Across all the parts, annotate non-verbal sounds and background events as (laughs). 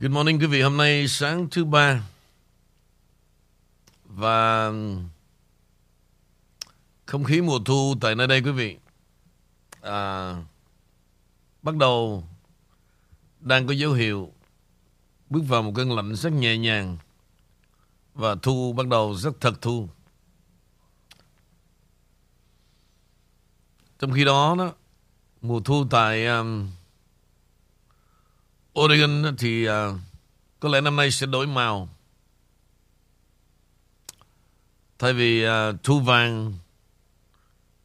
Good morning quý vị. Hôm nay sáng thứ ba và không khí mùa thu tại nơi đây quý vị à, bắt đầu đang có dấu hiệu bước vào một cơn lạnh rất nhẹ nhàng và thu bắt đầu rất thật thu. Trong khi đó, đó mùa thu tại um, Oregon thì uh, có lẽ năm nay sẽ đổi màu. Thay vì uh, thu vàng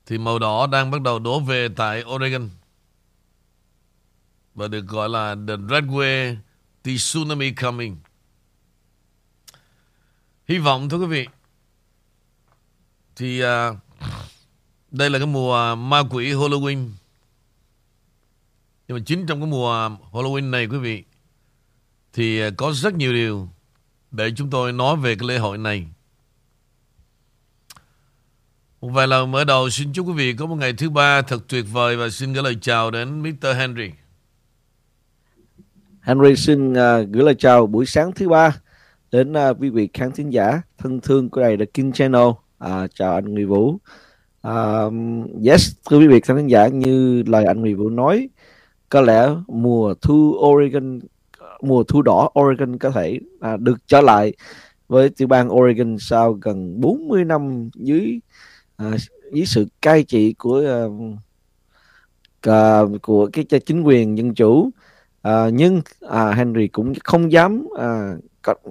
thì màu đỏ đang bắt đầu đổ về tại Oregon và được gọi là the red wave, the tsunami coming. Hy vọng thưa quý vị thì uh, đây là cái mùa ma quỷ Halloween. Nhưng mà chính trong cái mùa Halloween này quý vị thì à, có rất nhiều điều để chúng tôi nói về cái lễ hội này. Một vài lần mở đầu xin chúc quý vị có một ngày thứ ba thật tuyệt vời và xin gửi lời chào đến Mr. Henry. Henry xin uh, gửi lời chào buổi sáng thứ ba đến uh, quý vị khán thính giả thân thương của đài The King Channel. Uh, chào anh Nguyễn Vũ. Uh, yes, thưa quý vị khán thính giả như lời anh Nguyễn Vũ nói, có lẽ mùa thu Oregon, mùa thu đỏ Oregon có thể à, được trở lại với tiểu bang Oregon sau gần 40 năm dưới à, dưới sự cai trị của à, à, của cái chính quyền dân chủ. À, nhưng à, Henry cũng không dám à,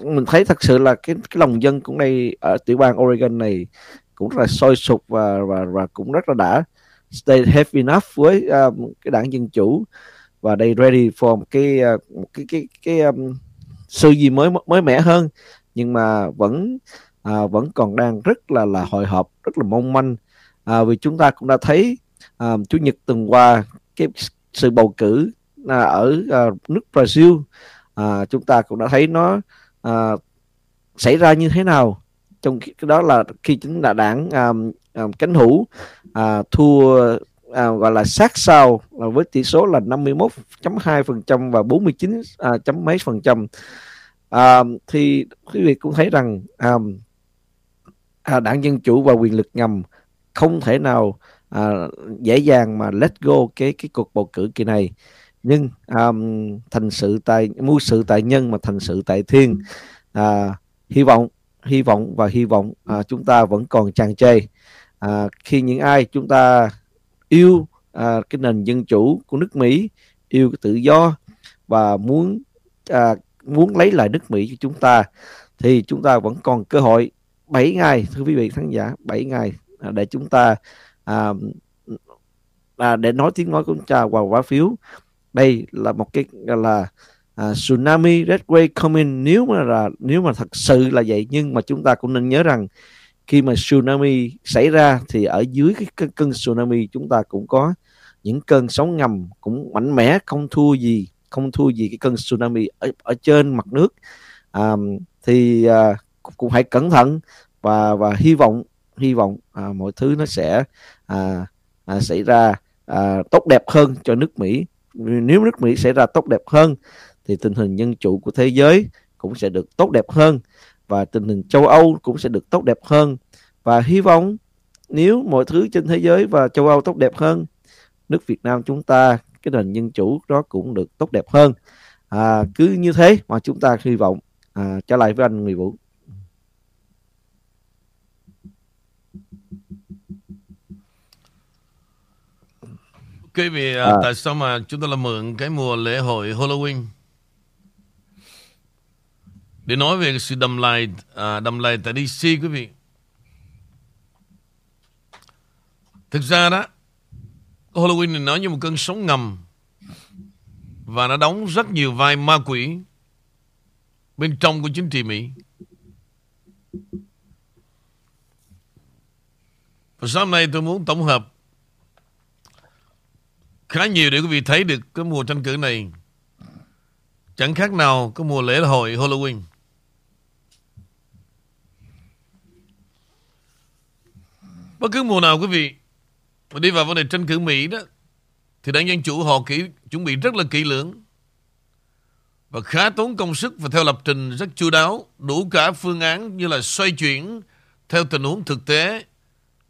mình thấy thật sự là cái cái lòng dân cũng đây ở tiểu bang Oregon này cũng rất là sôi sục và và và cũng rất là đã. Stay have enough với uh, cái đảng dân chủ và đây ready for một cái ờ, một cái cái cái um, sự gì mới mới mẻ hơn. Nhưng mà vẫn à, vẫn còn đang rất là là hồi hộp rất là mong manh. À, vì chúng ta cũng đã thấy à, chủ nhật tuần qua cái sự bầu cử à, ở à, nước Brazil à, chúng ta cũng đã thấy nó à, xảy ra như thế nào. Trong khi đó là khi chính là đảng à, à, cánh hữu à, thua à, gọi là sát sao à, với tỷ số là 51.2 phần trăm và 49 à, chấm mấy phần trăm. À, thì quý vị cũng thấy rằng à, à, đảng dân chủ và quyền lực ngầm không thể nào à, dễ dàng mà let go cái cái cuộc bầu cử kỳ này. Nhưng um, thành sự tại mưu sự tại nhân mà thành sự tại thiên à, hy vọng hy vọng và hy vọng à, chúng ta vẫn còn tràn trề. À, khi những ai chúng ta yêu à, cái nền dân chủ của nước Mỹ yêu cái tự do và muốn à, muốn lấy lại nước Mỹ cho chúng ta thì chúng ta vẫn còn cơ hội 7 ngày thưa quý vị khán giả 7 ngày à, để chúng ta à, à, để nói tiếng nói của chúng ta vào quả phiếu. Đây là một cái là à, tsunami red wave coming. Nếu mà là nếu mà thật sự là vậy nhưng mà chúng ta cũng nên nhớ rằng khi mà tsunami xảy ra thì ở dưới cái cơn, tsunami chúng ta cũng có những cơn sóng ngầm cũng mạnh mẽ không thua gì không thua gì cái cơn tsunami ở, ở trên mặt nước. À, thì à, cũng hãy cẩn thận và và hy vọng hy vọng à, mọi thứ nó sẽ à, à, xảy ra à, tốt đẹp hơn cho nước Mỹ. Nếu nước Mỹ xảy ra tốt đẹp hơn thì tình hình dân chủ của thế giới cũng sẽ được tốt đẹp hơn và tình hình châu Âu cũng sẽ được tốt đẹp hơn. Và hy vọng nếu mọi thứ trên thế giới và châu Âu tốt đẹp hơn nước Việt Nam chúng ta cái nền dân chủ đó cũng được tốt đẹp hơn. À, cứ như thế mà chúng ta hy vọng à, trở lại với anh Nguyễn Vũ. Quý vị, à. tại sao mà chúng ta làm mượn cái mùa lễ hội Halloween để nói về sự đầm lầy à, đầm lầy tại DC quý vị. Thực ra đó, Halloween này nó như một cơn sóng ngầm và nó đóng rất nhiều vai ma quỷ bên trong của chính trị Mỹ. Và sáng nay tôi muốn tổng hợp khá nhiều để quý vị thấy được cái mùa tranh cử này chẳng khác nào cái mùa lễ hội Halloween. Bất cứ mùa nào quý vị mà đi vào vấn đề tranh cử Mỹ đó thì đảng Dân Chủ họ kỹ, chuẩn bị rất là kỹ lưỡng. và khá tốn công sức và theo lập trình rất chu đáo, đủ cả phương án như là xoay chuyển theo tình huống thực tế,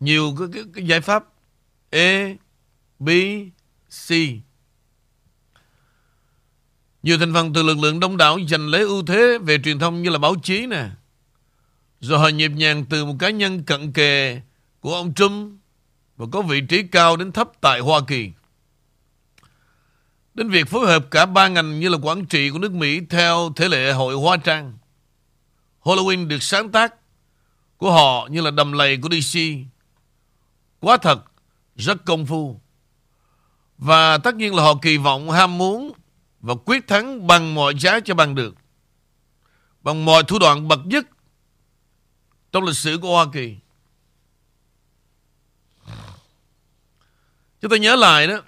nhiều cái, cái, cái giải pháp e B, C. Nhiều thành phần từ lực lượng đông đảo giành lấy ưu thế về truyền thông như là báo chí nè. Rồi họ nhịp nhàng từ một cá nhân cận kề của ông Trump và có vị trí cao đến thấp tại Hoa Kỳ. Đến việc phối hợp cả ba ngành như là quản trị của nước Mỹ theo thể lệ hội Hoa Trang. Halloween được sáng tác của họ như là đầm lầy của DC. Quá thật, rất công phu. Và tất nhiên là họ kỳ vọng ham muốn và quyết thắng bằng mọi giá cho bằng được. Bằng mọi thủ đoạn bậc nhất trong lịch sử của Hoa Kỳ. Chúng ta nhớ lại đó,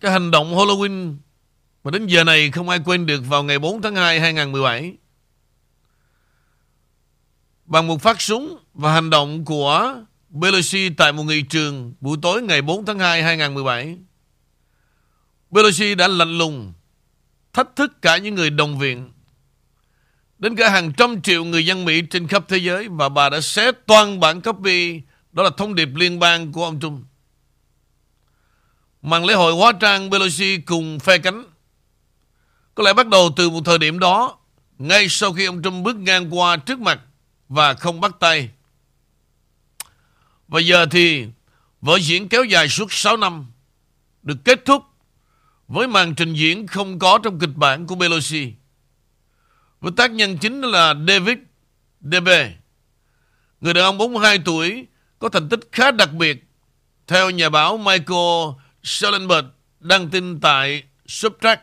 Cái hành động Halloween Mà đến giờ này không ai quên được Vào ngày 4 tháng 2 2017 Bằng một phát súng Và hành động của Pelosi tại một nghị trường Buổi tối ngày 4 tháng 2 2017 Pelosi đã lạnh lùng, Thách thức cả những người đồng viện. Đến cả hàng trăm triệu người dân Mỹ trên khắp thế giới Và bà đã xé toàn bản copy đó là thông điệp liên bang của ông Trump. Màn lễ hội hóa trang Pelosi cùng phe cánh. Có lẽ bắt đầu từ một thời điểm đó, ngay sau khi ông Trump bước ngang qua trước mặt và không bắt tay. Và giờ thì vở diễn kéo dài suốt 6 năm được kết thúc với màn trình diễn không có trong kịch bản của Pelosi. Với tác nhân chính là David DB, người đàn ông 42 tuổi có thành tích khá đặc biệt. Theo nhà báo Michael Schellenberg đăng tin tại Subtract,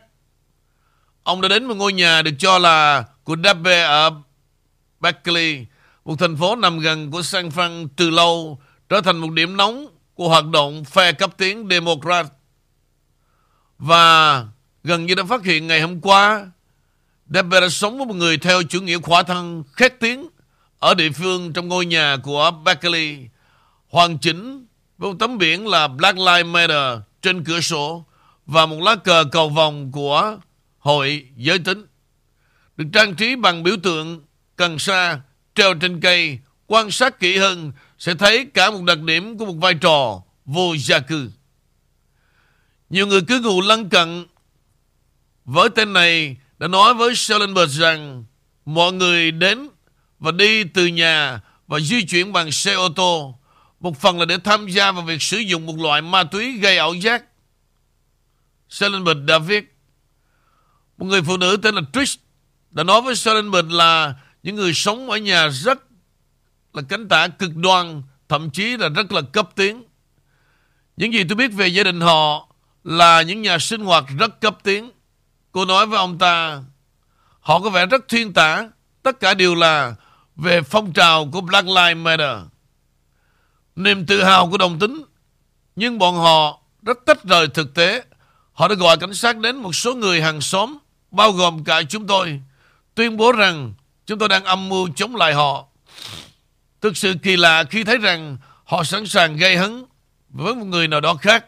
ông đã đến một ngôi nhà được cho là của Dabbe ở Berkeley, một thành phố nằm gần của San Fran từ lâu, trở thành một điểm nóng của hoạt động phe cấp tiến Democrat. Và gần như đã phát hiện ngày hôm qua, Dabbe đã sống với một người theo chủ nghĩa khỏa thân khét tiếng ở địa phương trong ngôi nhà của Berkeley hoàn chỉnh với một tấm biển là Black Lives Matter trên cửa sổ và một lá cờ cầu vòng của hội giới tính. Được trang trí bằng biểu tượng cần sa treo trên cây, quan sát kỹ hơn sẽ thấy cả một đặc điểm của một vai trò vô gia cư. Nhiều người cứ ngủ lân cận với tên này đã nói với Schellenberg rằng mọi người đến và đi từ nhà và di chuyển bằng xe ô tô một phần là để tham gia vào việc sử dụng một loại ma túy gây ảo giác. Selenberg đã viết, một người phụ nữ tên là Trish đã nói với Selenberg là những người sống ở nhà rất là cánh tả cực đoan, thậm chí là rất là cấp tiến. Những gì tôi biết về gia đình họ là những nhà sinh hoạt rất cấp tiến. Cô nói với ông ta, họ có vẻ rất thiên tả, tất cả đều là về phong trào của Black Lives Matter niềm tự hào của đồng tính. Nhưng bọn họ rất tách rời thực tế. Họ đã gọi cảnh sát đến một số người hàng xóm, bao gồm cả chúng tôi, tuyên bố rằng chúng tôi đang âm mưu chống lại họ. Thực sự kỳ lạ khi thấy rằng họ sẵn sàng gây hấn với một người nào đó khác.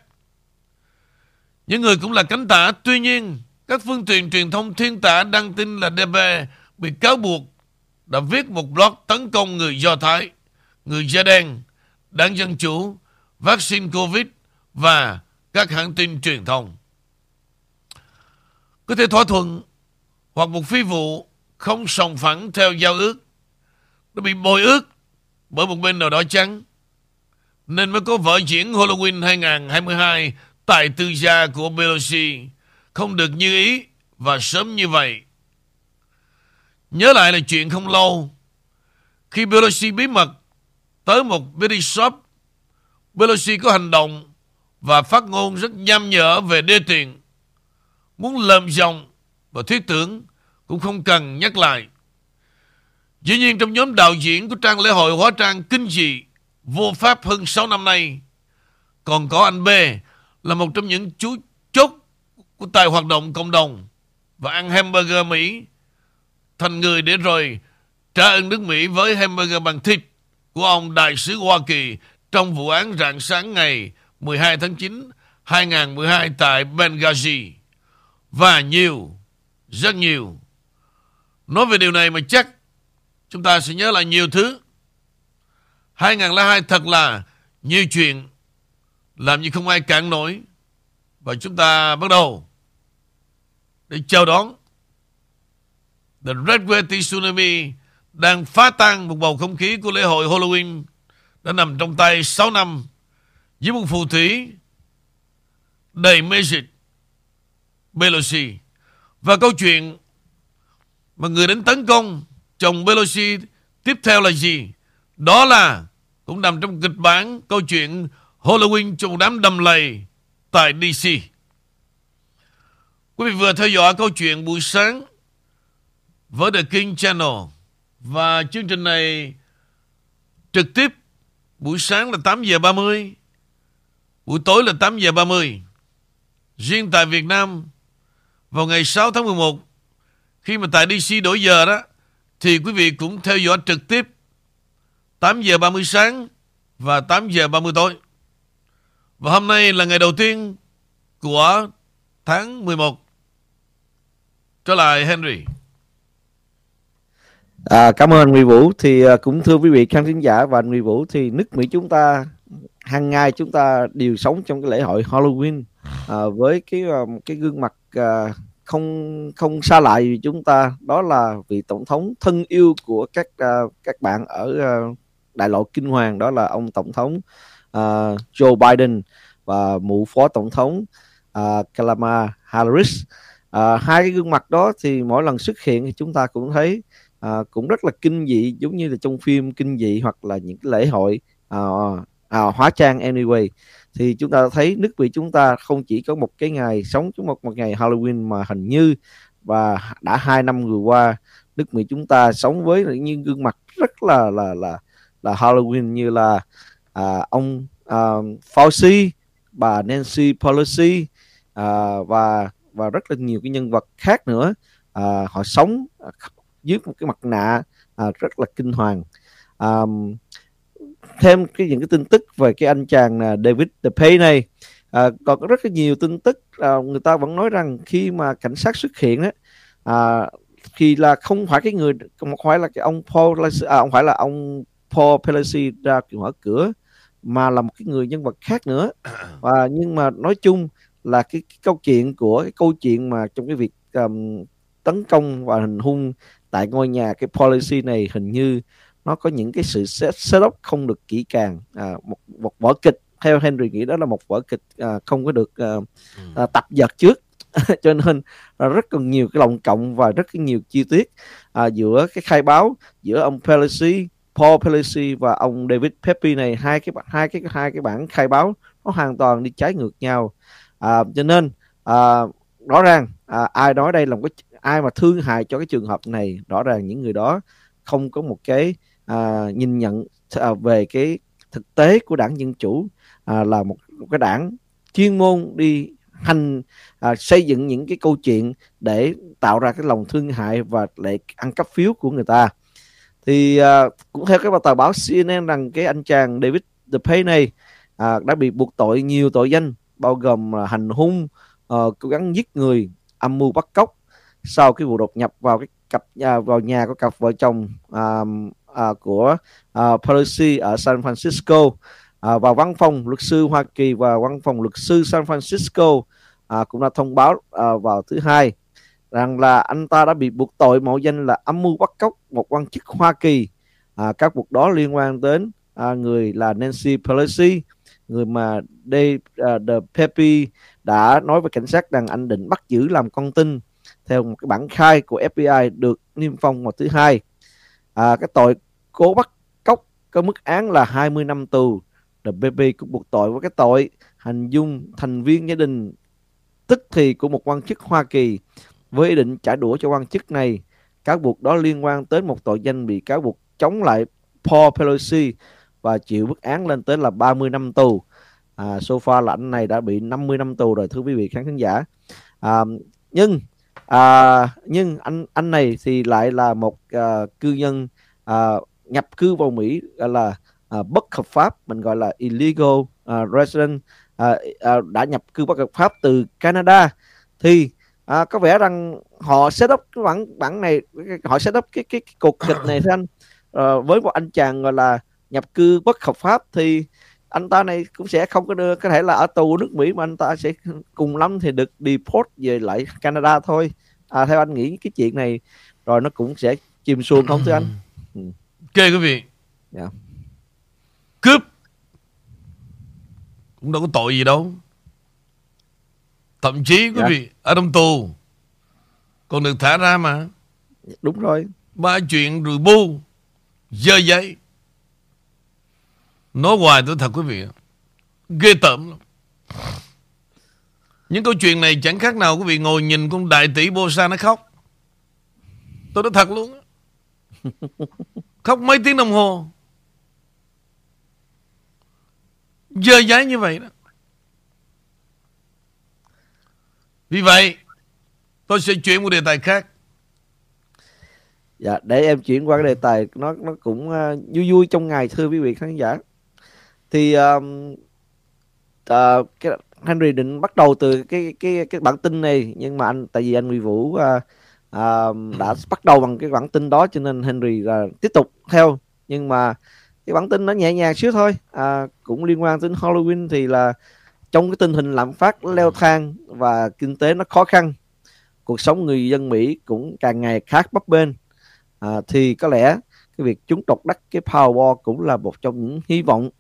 Những người cũng là cánh tả, tuy nhiên các phương tiện truyền thông thiên tả đăng tin là DB bị cáo buộc đã viết một blog tấn công người Do Thái, người da đen đảng Dân Chủ, vaccine COVID và các hãng tin truyền thông. Có thể thỏa thuận hoặc một phi vụ không sòng phẳng theo giao ước. Nó bị bồi ước bởi một bên nào đó trắng Nên mới có vở diễn Halloween 2022 tại tư gia của Pelosi không được như ý và sớm như vậy. Nhớ lại là chuyện không lâu khi Pelosi bí mật tới một beauty shop, Pelosi có hành động và phát ngôn rất nham nhở về đê tiền. Muốn lầm dòng và thiết tưởng cũng không cần nhắc lại. Dĩ nhiên trong nhóm đạo diễn của trang lễ hội hóa trang kinh dị vô pháp hơn 6 năm nay, còn có anh B là một trong những chú chốt của tài hoạt động cộng đồng và ăn hamburger Mỹ thành người để rồi trả ơn nước Mỹ với hamburger bằng thịt của ông Đại sứ Hoa Kỳ trong vụ án rạng sáng ngày 12 tháng 9 2012 tại Benghazi. Và nhiều, rất nhiều. Nói về điều này mà chắc chúng ta sẽ nhớ lại nhiều thứ. 2002 thật là nhiều chuyện làm như không ai cản nổi. Và chúng ta bắt đầu để chào đón The Red Wave Tsunami đang phá tan một bầu không khí của lễ hội Halloween đã nằm trong tay 6 năm với một phù thủy đầy mê dịch Pelosi và câu chuyện mà người đến tấn công chồng Pelosi tiếp theo là gì? Đó là, cũng nằm trong kịch bản câu chuyện Halloween trong đám đầm lầy tại DC. Quý vị vừa theo dõi câu chuyện buổi sáng với The King Channel và chương trình này trực tiếp buổi sáng là 8 giờ 30, buổi tối là 8 giờ 30. Riêng tại Việt Nam vào ngày 6 tháng 11 khi mà tại DC đổi giờ đó thì quý vị cũng theo dõi trực tiếp 8 giờ 30 sáng và 8 giờ 30 tối. Và hôm nay là ngày đầu tiên của tháng 11. Trở lại Henry. À, cảm ơn Nguy Vũ. Thì à, cũng thưa quý vị khán thính giả và anh Nguy Vũ thì nước Mỹ chúng ta hàng ngày chúng ta đều sống trong cái lễ hội Halloween. À, với cái à, cái gương mặt à, không không xa lạ gì chúng ta đó là vị tổng thống thân yêu của các à, các bạn ở à, đại lộ kinh hoàng đó là ông tổng thống à, Joe Biden và mụ phó tổng thống à, Kamala Harris. À, hai cái gương mặt đó thì mỗi lần xuất hiện thì chúng ta cũng thấy à, cũng rất là kinh dị giống như là trong phim kinh dị hoặc là những cái lễ hội à, à, hóa trang anyway. Thì chúng ta thấy nước mỹ chúng ta không chỉ có một cái ngày sống trong một một ngày Halloween mà hình như và đã hai năm vừa qua nước Mỹ chúng ta sống với những gương mặt rất là là là là Halloween như là à, ông à, Fauci bà Nancy Pelosi à, và và rất là nhiều cái nhân vật khác nữa. À, họ sống dưới một cái mặt nạ à, rất là kinh hoàng. À, thêm cái những cái tin tức về cái anh chàng là David DePay này à, còn có rất là nhiều tin tức à, người ta vẫn nói rằng khi mà cảnh sát xuất hiện á à, thì là không phải cái người không phải là cái ông Paul à, không phải là ông Paul Pelosi ra mở cửa mà là một cái người nhân vật khác nữa. (coughs) Và nhưng mà nói chung là cái, cái câu chuyện của cái câu chuyện mà trong cái việc um, tấn công và hình hung tại ngôi nhà cái policy này hình như nó có những cái sự set, set up không được kỹ càng. À, một một vở kịch theo Henry nghĩ đó là một vở kịch à, không có được à, à, tập dượt trước. (laughs) Cho nên là rất cần nhiều cái lòng cộng và rất nhiều chi tiết à, giữa cái khai báo giữa ông Pelosi, Paul Pelosi và ông David Pepe này. Hai cái hai cái hai cái bản khai báo nó hoàn toàn đi trái ngược nhau. À, cho nên à, rõ ràng à, ai nói đây là một cái ai mà thương hại cho cái trường hợp này rõ ràng những người đó không có một cái à, nhìn nhận à, về cái thực tế của đảng dân chủ à, là một, một cái đảng chuyên môn đi hành à, xây dựng những cái câu chuyện để tạo ra cái lòng thương hại và lại ăn cắp phiếu của người ta. Thì à, cũng theo cái tờ báo CNN rằng cái anh chàng David DePay này à, đã bị buộc tội nhiều tội danh bao gồm là hành hung à, cố gắng giết người âm mưu bắt cóc sau cái vụ đột nhập vào cái cặp à, vào nhà của cặp vợ chồng à, à, của à, Pelosi ở San Francisco à, và văn phòng luật sư Hoa Kỳ và văn phòng luật sư San Francisco à, cũng đã thông báo à, vào thứ hai rằng là anh ta đã bị buộc tội mạo danh là âm mưu bắt cóc một quan chức Hoa Kỳ. À, các cuộc đó liên quan đến à, người là Nancy Pelosi người mà Dave à, uh, the Pepe đã nói với cảnh sát rằng anh định bắt giữ làm con tin theo một cái bản khai của FBI được niêm phong vào thứ hai. À, cái tội cố bắt cóc có mức án là 20 năm tù. DPP cũng buộc tội với cái tội hành dung thành viên gia đình tức thì của một quan chức Hoa Kỳ với ý định trả đũa cho quan chức này. Cáo buộc đó liên quan tới một tội danh bị cáo buộc chống lại Paul Pelosi và chịu mức án lên tới là 30 năm tù. À, so far là anh này đã bị 50 năm tù rồi thưa quý vị khán thính giả. À, nhưng à, nhưng anh anh này thì lại là một à, cư dân à, nhập cư vào Mỹ gọi là à, bất hợp pháp mình gọi là illegal à, resident à, à, đã nhập cư bất hợp pháp từ Canada. Thì à, có vẻ rằng họ set up cái bản bản này họ set up cái cái, cái cuộc kịch này (coughs) anh. À, với một anh chàng gọi là nhập cư bất hợp pháp thì anh ta này cũng sẽ không có đưa có thể là ở tù nước Mỹ mà anh ta sẽ cùng lắm thì được deport về lại Canada thôi à, theo anh nghĩ cái chuyện này rồi nó cũng sẽ chìm xuồng không thưa anh (clears throat) ừ. ok quý vị yeah. Dạ. cướp cũng đâu có tội gì đâu thậm chí quý yeah. Dạ. vị ở trong tù còn được thả ra mà đúng rồi ba chuyện rồi bu dơ giấy nói hoài tôi thật quý vị ghê tởm lắm những câu chuyện này chẳng khác nào quý vị ngồi nhìn con đại tỷ Bosa nó khóc. Tôi nói thật luôn. (laughs) khóc mấy tiếng đồng hồ. Dơ giấy như vậy đó. Vì vậy, tôi sẽ chuyển một đề tài khác. Dạ, để em chuyển qua cái đề tài nó nó cũng uh, vui vui trong ngày thưa quý vị khán giả. Thì um, uh, cái Henry định bắt đầu từ cái cái cái bản tin này nhưng mà anh tại vì anh Nguyễn Vũ uh, uh, đã bắt đầu bằng cái bản tin đó cho nên Henry uh, tiếp tục theo. Nhưng mà cái bản tin nó nhẹ nhàng xíu thôi. À, cũng liên quan đến Halloween thì là trong cái tình hình lạm phát leo thang và kinh tế nó khó khăn cuộc sống người dân Mỹ cũng càng ngày khác bấp bênh. À, thì có lẽ cái việc chúng độc đắc cái Powerball cũng là một trong những hy vọng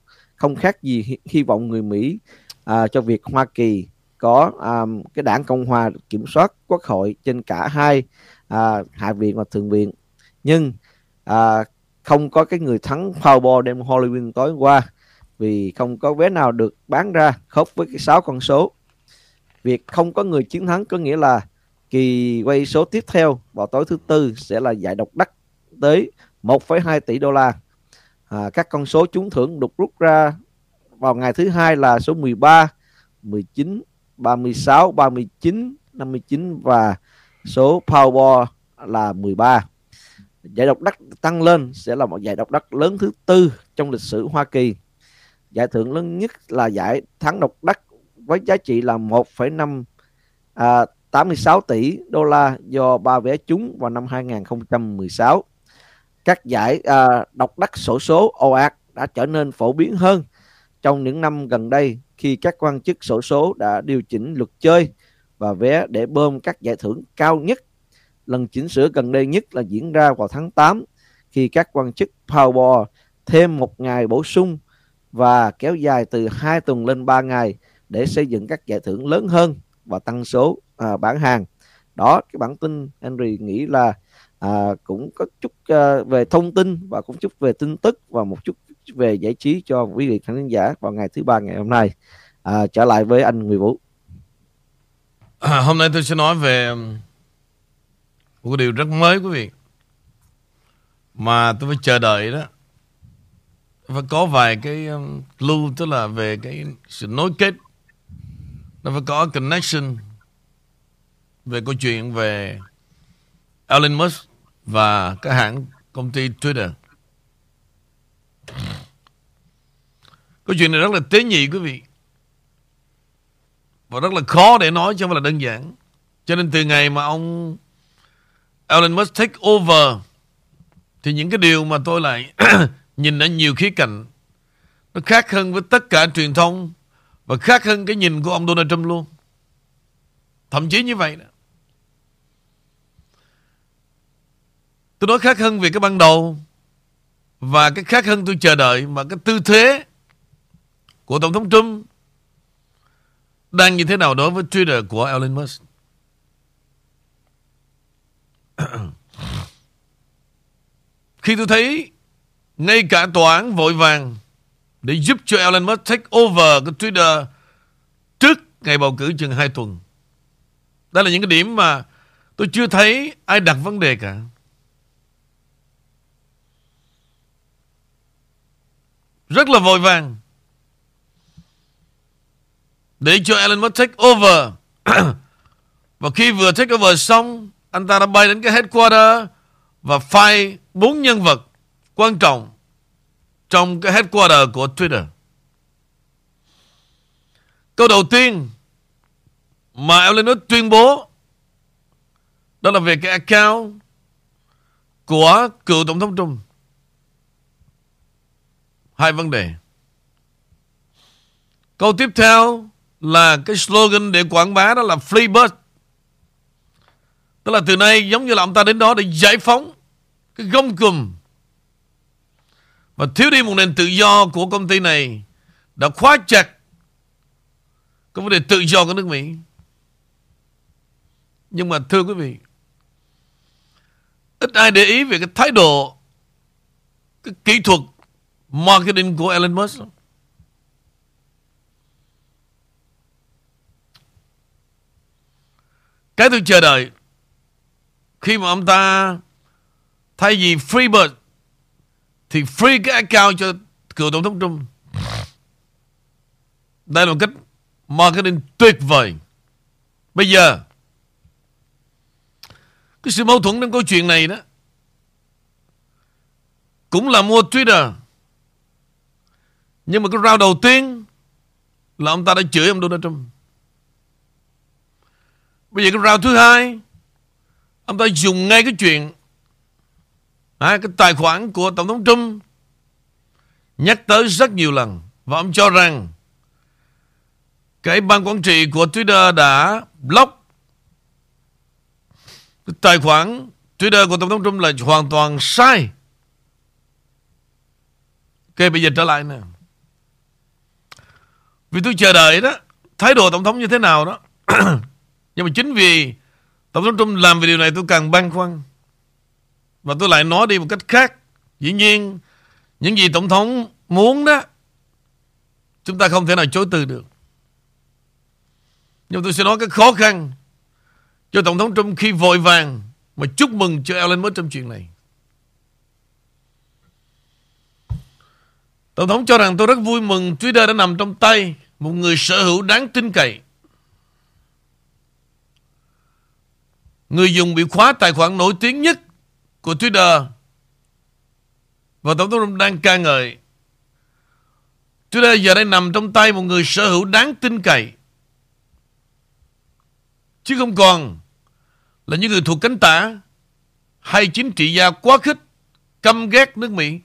không khác gì hy, hy vọng người Mỹ à, cho việc Hoa Kỳ có à, cái đảng Cộng hòa kiểm soát quốc hội trên cả hai à, hạ viện và thượng viện. Nhưng à, không có cái người thắng Powerball đêm Halloween tối qua vì không có vé nào được bán ra khớp với cái sáu con số. Việc không có người chiến thắng có nghĩa là kỳ quay số tiếp theo vào tối thứ tư sẽ là giải độc đắc tới 1,2 tỷ đô la à, các con số trúng thưởng được rút ra vào ngày thứ hai là số 13, 19, 36, 39, 59 và số Powerball là 13. Giải độc đắc tăng lên sẽ là một giải độc đắc lớn thứ tư trong lịch sử Hoa Kỳ. Giải thưởng lớn nhất là giải thắng độc đắc với giá trị là 1,5 à, 86 tỷ đô la do ba vé trúng vào năm 2016. Các giải à, độc đắc sổ số ồ ạt đã trở nên phổ biến hơn trong những năm gần đây khi các quan chức sổ số đã điều chỉnh luật chơi và vé để bơm các giải thưởng cao nhất. Lần chỉnh sửa gần đây nhất là diễn ra vào tháng 8 khi các quan chức Powerball thêm một ngày bổ sung và kéo dài từ 2 tuần lên 3 ngày để xây dựng các giải thưởng lớn hơn và tăng số à, bán hàng. Đó, cái bản tin Henry nghĩ là à, cũng có chút uh, về thông tin và cũng chút về tin tức và một chút về giải trí cho quý vị khán giả vào ngày thứ ba ngày hôm nay. À, trở lại với anh Nguyễn Vũ. À, hôm nay tôi sẽ nói về một điều rất mới quý vị mà tôi phải chờ đợi đó và có vài cái um, lưu tức là về cái sự nối kết nó phải có connection về câu chuyện về Elon Musk và các hãng công ty Twitter. Câu chuyện này rất là tế nhị, quý vị. Và rất là khó để nói chứ không phải là đơn giản. Cho nên từ ngày mà ông Elon Musk take over, Thì những cái điều mà tôi lại (clears throat) nhìn ở nhiều khía cạnh, Nó khác hơn với tất cả truyền thông Và khác hơn cái nhìn của ông Donald Trump luôn. Thậm chí như vậy đó. Tôi nói khác hơn về cái ban đầu Và cái khác hơn tôi chờ đợi, Mà cái tư thế của Tổng thống Trump đang như thế nào đối với Twitter của Elon Musk? (clears throat) Khi tôi thấy ngay cả tòa án vội vàng để giúp cho Elon Musk take over cái Twitter trước ngày bầu cử chừng 2 tuần. Đây là những cái điểm mà tôi chưa thấy ai đặt vấn đề cả. Rất là vội vàng để cho Elon Musk take over. (clears throat) và khi vừa take over xong, anh ta đã bay đến cái headquarter và file bốn nhân vật quan trọng trong cái headquarter của Twitter. Câu đầu tiên mà Elon Musk tuyên bố Đó là về cái account của cựu Tổng thống Trump. Hai vấn đề. Câu tiếp theo là cái slogan để quảng bá đó là Free Bird. Tức là từ nay giống như là ông ta đến đó để giải phóng cái gông cùm và thiếu đi một nền tự do của công ty này đã khóa chặt cái vấn đề tự do của nước Mỹ. Nhưng mà thưa quý vị, ít ai để ý về cái thái độ, cái kỹ thuật marketing của Elon Musk. Cái tôi chờ đợi, khi mà ông ta thay vì free bird thì free cái account cho cựu tổng thống Trump. Đây là một cách marketing tuyệt vời. Bây giờ, cái sự mâu thuẫn trong câu chuyện này đó, cũng là mua Twitter. Nhưng mà cái round đầu tiên là ông ta đã chửi ông Donald Trump. Bây giờ cái round thứ hai ông ta dùng ngay cái chuyện à, cái tài khoản của Tổng thống Trump nhắc tới rất nhiều lần và ông cho rằng cái ban quản trị của Twitter đã block cái tài khoản Twitter của Tổng thống Trump là hoàn toàn sai. Ok, bây giờ trở lại nè. Vì tôi chờ đợi đó, thái độ Tổng thống như thế nào đó. (clears throat) Nhưng mà chính vì Tổng thống Trump làm về điều này tôi càng băn khoăn. Và tôi lại nói đi một cách khác. Dĩ nhiên, những gì Tổng thống muốn đó, chúng ta không thể nào chối từ được. Nhưng tôi sẽ nói cái khó khăn cho Tổng thống Trump khi vội vàng mà chúc mừng cho Elon Musk trong chuyện này. Tổng thống cho rằng tôi rất vui mừng Twitter đã nằm trong tay một người sở hữu đáng tin cậy. Người dùng bị khóa tài khoản nổi tiếng nhất của Twitter và Tổng thống Trump đang ca ngợi Twitter giờ đây nằm trong tay một người sở hữu đáng tin cậy chứ không còn là những người thuộc cánh tả hay chính trị gia quá khích, căm ghét nước Mỹ.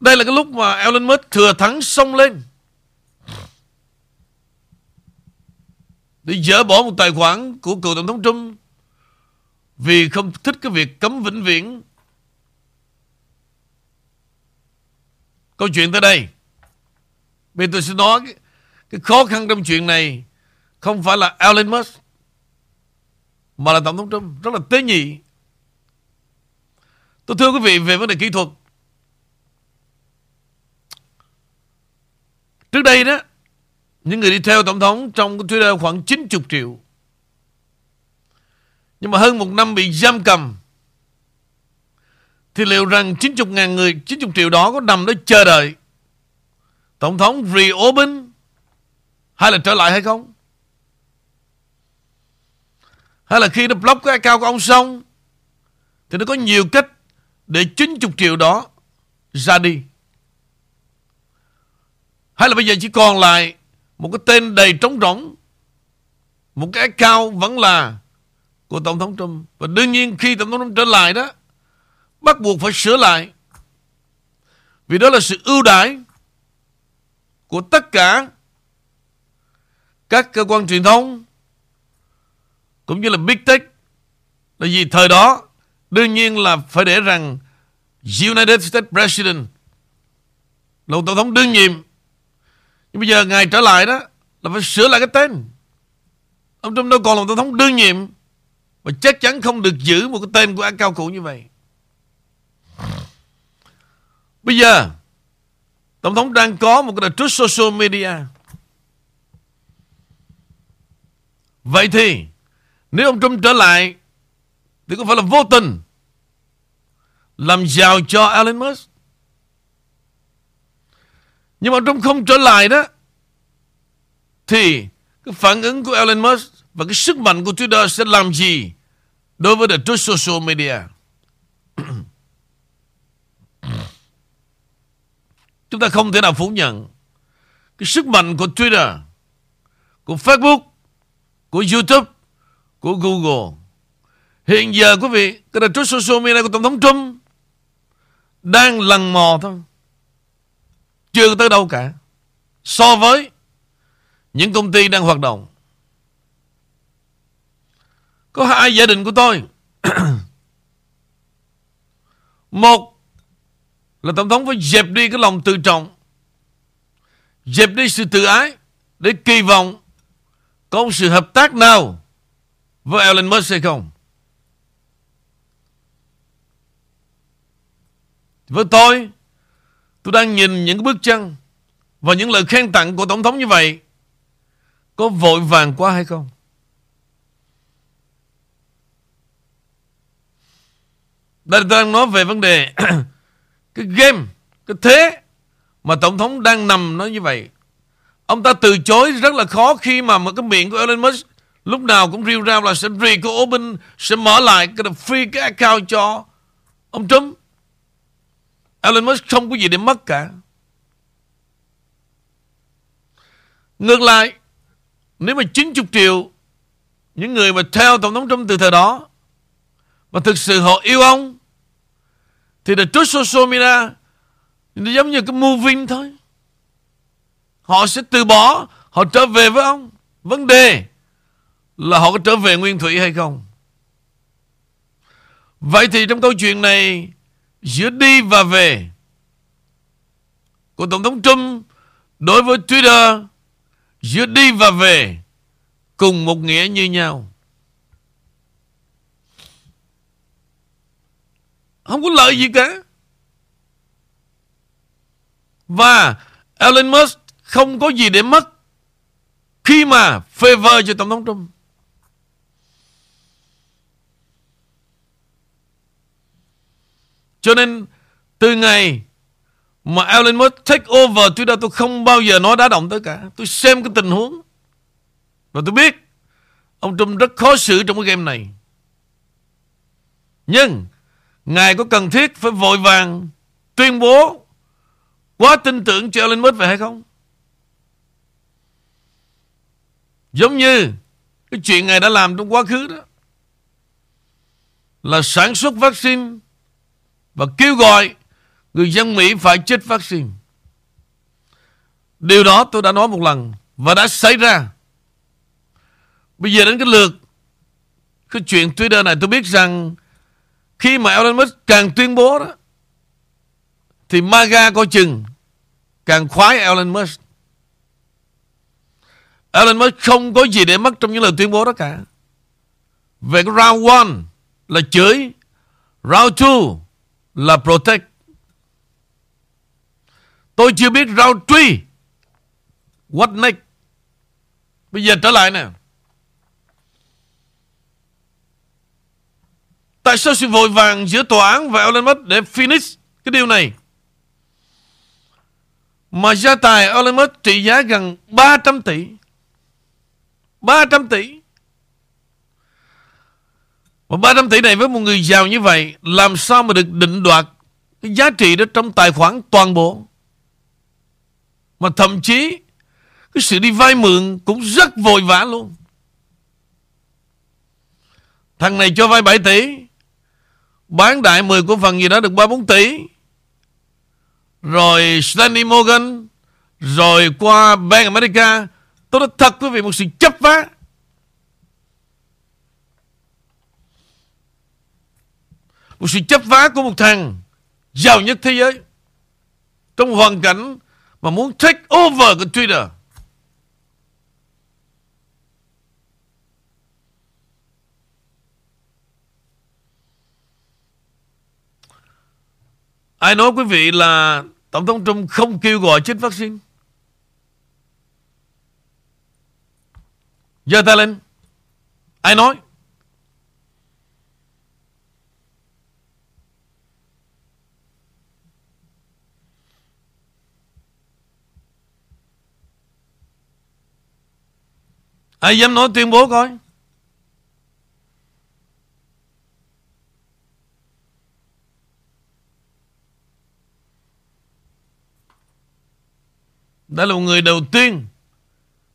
Đây là cái lúc mà Elon Musk thừa thắng xông lên để dỡ bỏ một tài khoản của cựu tổng thống Trump vì không thích cái việc cấm vĩnh viễn. Câu chuyện tới đây. Bây tôi sẽ nói cái khó khăn trong chuyện này không phải là Elon Musk, mà là Tổng thống Trump rất là tế nhị. Tôi thưa quý vị về vấn đề kỹ thuật. Trước đây đó, những người đi theo Tổng thống trong Twitter khoảng 90 triệu. Nhưng mà hơn một năm bị giam cầm thì liệu rằng 90 ngàn người 90 triệu đó có nằm đó chờ đợi Tổng thống reopen hay là trở lại hay không? Hay là khi nó block cái account của ông xong thì nó có nhiều cách để 90 triệu đó ra đi. Hay là bây giờ chỉ còn lại một cái tên đầy trống rỗng, một cái cao vẫn là của Tổng thống Trump. Và đương nhiên khi Tổng thống Trump trở lại đó, bắt buộc phải sửa lại. Vì đó là sự ưu đãi của tất cả các cơ quan truyền thông, cũng như là Big Tech là vì thời đó, đương nhiên là phải để rằng United States President là một tổng thống đương nhiệm nhưng bây giờ ngài trở lại đó là phải sửa lại cái tên. Ông Trump đâu còn là một tổng thống đương nhiệm và chắc chắn không được giữ một cái tên của anh cao cũ như vậy. Bây giờ, tổng thống đang có một cái trước social media. Vậy thì, nếu ông Trump trở lại, Thì có phải là vô tình Làm giàu cho Elon Musk? Nhưng mà Trump không trở lại đó Thì Cái phản ứng của Elon Musk Và cái sức mạnh của Twitter sẽ làm gì Đối với the truth social media (clears throat) Chúng ta không thể nào phủ nhận Cái sức mạnh của Twitter Của Facebook của YouTube, của Google. Hiện giờ quý vị, cái đợt social media của Tổng thống Trump đang lần mò thôi. Chưa tới đâu cả. So với những công ty đang hoạt động. Có hai gia đình của tôi. (clears throat) Một là Tổng thống phải dẹp đi cái lòng tự trọng. Dẹp đi sự tự ái để kỳ vọng có một sự hợp tác nào với Elon Musk hay không. Với tôi, tôi đang nhìn những bước chân và những lời khen tặng của Tổng thống như vậy có vội vàng quá hay không? Đây tôi đang nói về vấn đề (clears throat) cái game, cái thế mà Tổng thống đang nằm nói như vậy. Ông ta từ chối rất là khó khi mà một cái miệng của Elon Musk lúc nào cũng rêu rao là sẽ re-open, sẽ mở lại cái free cái account cho ông Trump. Elon Musk không có gì để mất cả. Ngược lại, nếu mà 90 triệu những người mà theo Tổng thống Trump từ thời đó mà thực sự họ yêu ông thì là trước social media nó giống như cái moving thôi. Họ sẽ từ bỏ, họ trở về với ông. Vấn đề là họ có trở về nguyên thủy hay không. Vậy thì trong câu chuyện này giữa đi và về của Tổng thống Trump đối với Twitter, giữa đi và về cùng một nghĩa như nhau. Không có lợi gì cả. Và Elon Musk không có gì để mất khi mà favor cho Tổng thống Trump. Cho nên, từ ngày mà Elon Musk take over Twitter tôi không bao giờ nói đá động tới cả. Tôi xem cái tình huống. Và tôi biết, ông Trump rất khó xử trong cái game này. Nhưng, Ngài có cần thiết phải vội vàng tuyên bố quá tin tưởng cho Elon Musk vậy hay không? Giống như cái chuyện Ngài đã làm trong quá khứ đó, là sản xuất vaccine và kêu gọi người dân Mỹ phải chích vaccine. Điều đó tôi đã nói một lần và đã xảy ra. Bây giờ đến cái lượt cái chuyện Twitter này tôi biết rằng khi mà Elon Musk càng tuyên bố đó thì MAGA coi chừng càng khoái Elon Musk. Elon Musk không có gì để mất trong những lời tuyên bố đó cả. Về cái round 1 là chửi, round 2 là protect. Tôi chưa biết round 3 what next. Bây giờ trở lại nè. Tại sao sự vội vàng giữa tòa án và Elon Musk để finish cái điều này? Mà gia tài Elon Musk trị giá gần 300 tỷ. 300 tỷ. Mà 300 tỷ này với một người giàu như vậy, làm sao mà được định đoạt cái giá trị đó trong tài khoản toàn bộ. Mà thậm chí, cái sự đi vay mượn cũng rất vội vã luôn. Thằng này cho vay 7 tỷ, Bán đại 10 cổ phần gì đó được 3-4 tỷ Rồi Stanley Morgan, Rồi qua Bank America, Tôi nói thật quý vị, một sự chấp vá Một sự chấp vá của một thằng Giàu nhất thế giới Trong hoàn cảnh Mà muốn take over cái Twitter Ai nói quý vị là Tổng thống Trump không kêu gọi chích vaccine? Giơ tay lên. Ai nói? Ai dám nói tuyên bố coi? Đã là một người đầu tiên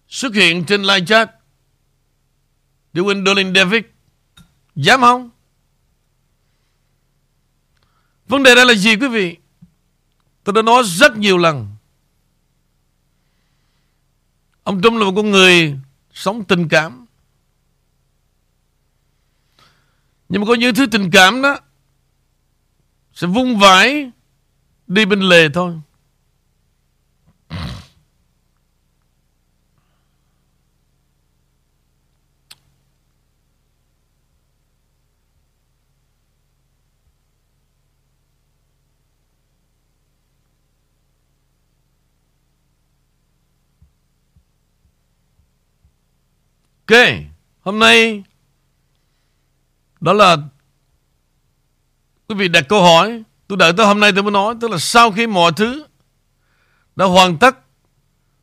xuất hiện trên live chat để Gwendolyn David. Dám không? Vấn đề đây là gì quý vị? Tôi đã nói rất nhiều lần. Ông Trump là một con người sống tình cảm. Nhưng mà có những thứ tình cảm đó sẽ vung vãi đi bên lề thôi. Ok, hôm nay đó là quý vị đặt câu hỏi. Tôi đợi tới hôm nay tôi mới nói. Tức là sau khi mọi thứ đã hoàn tất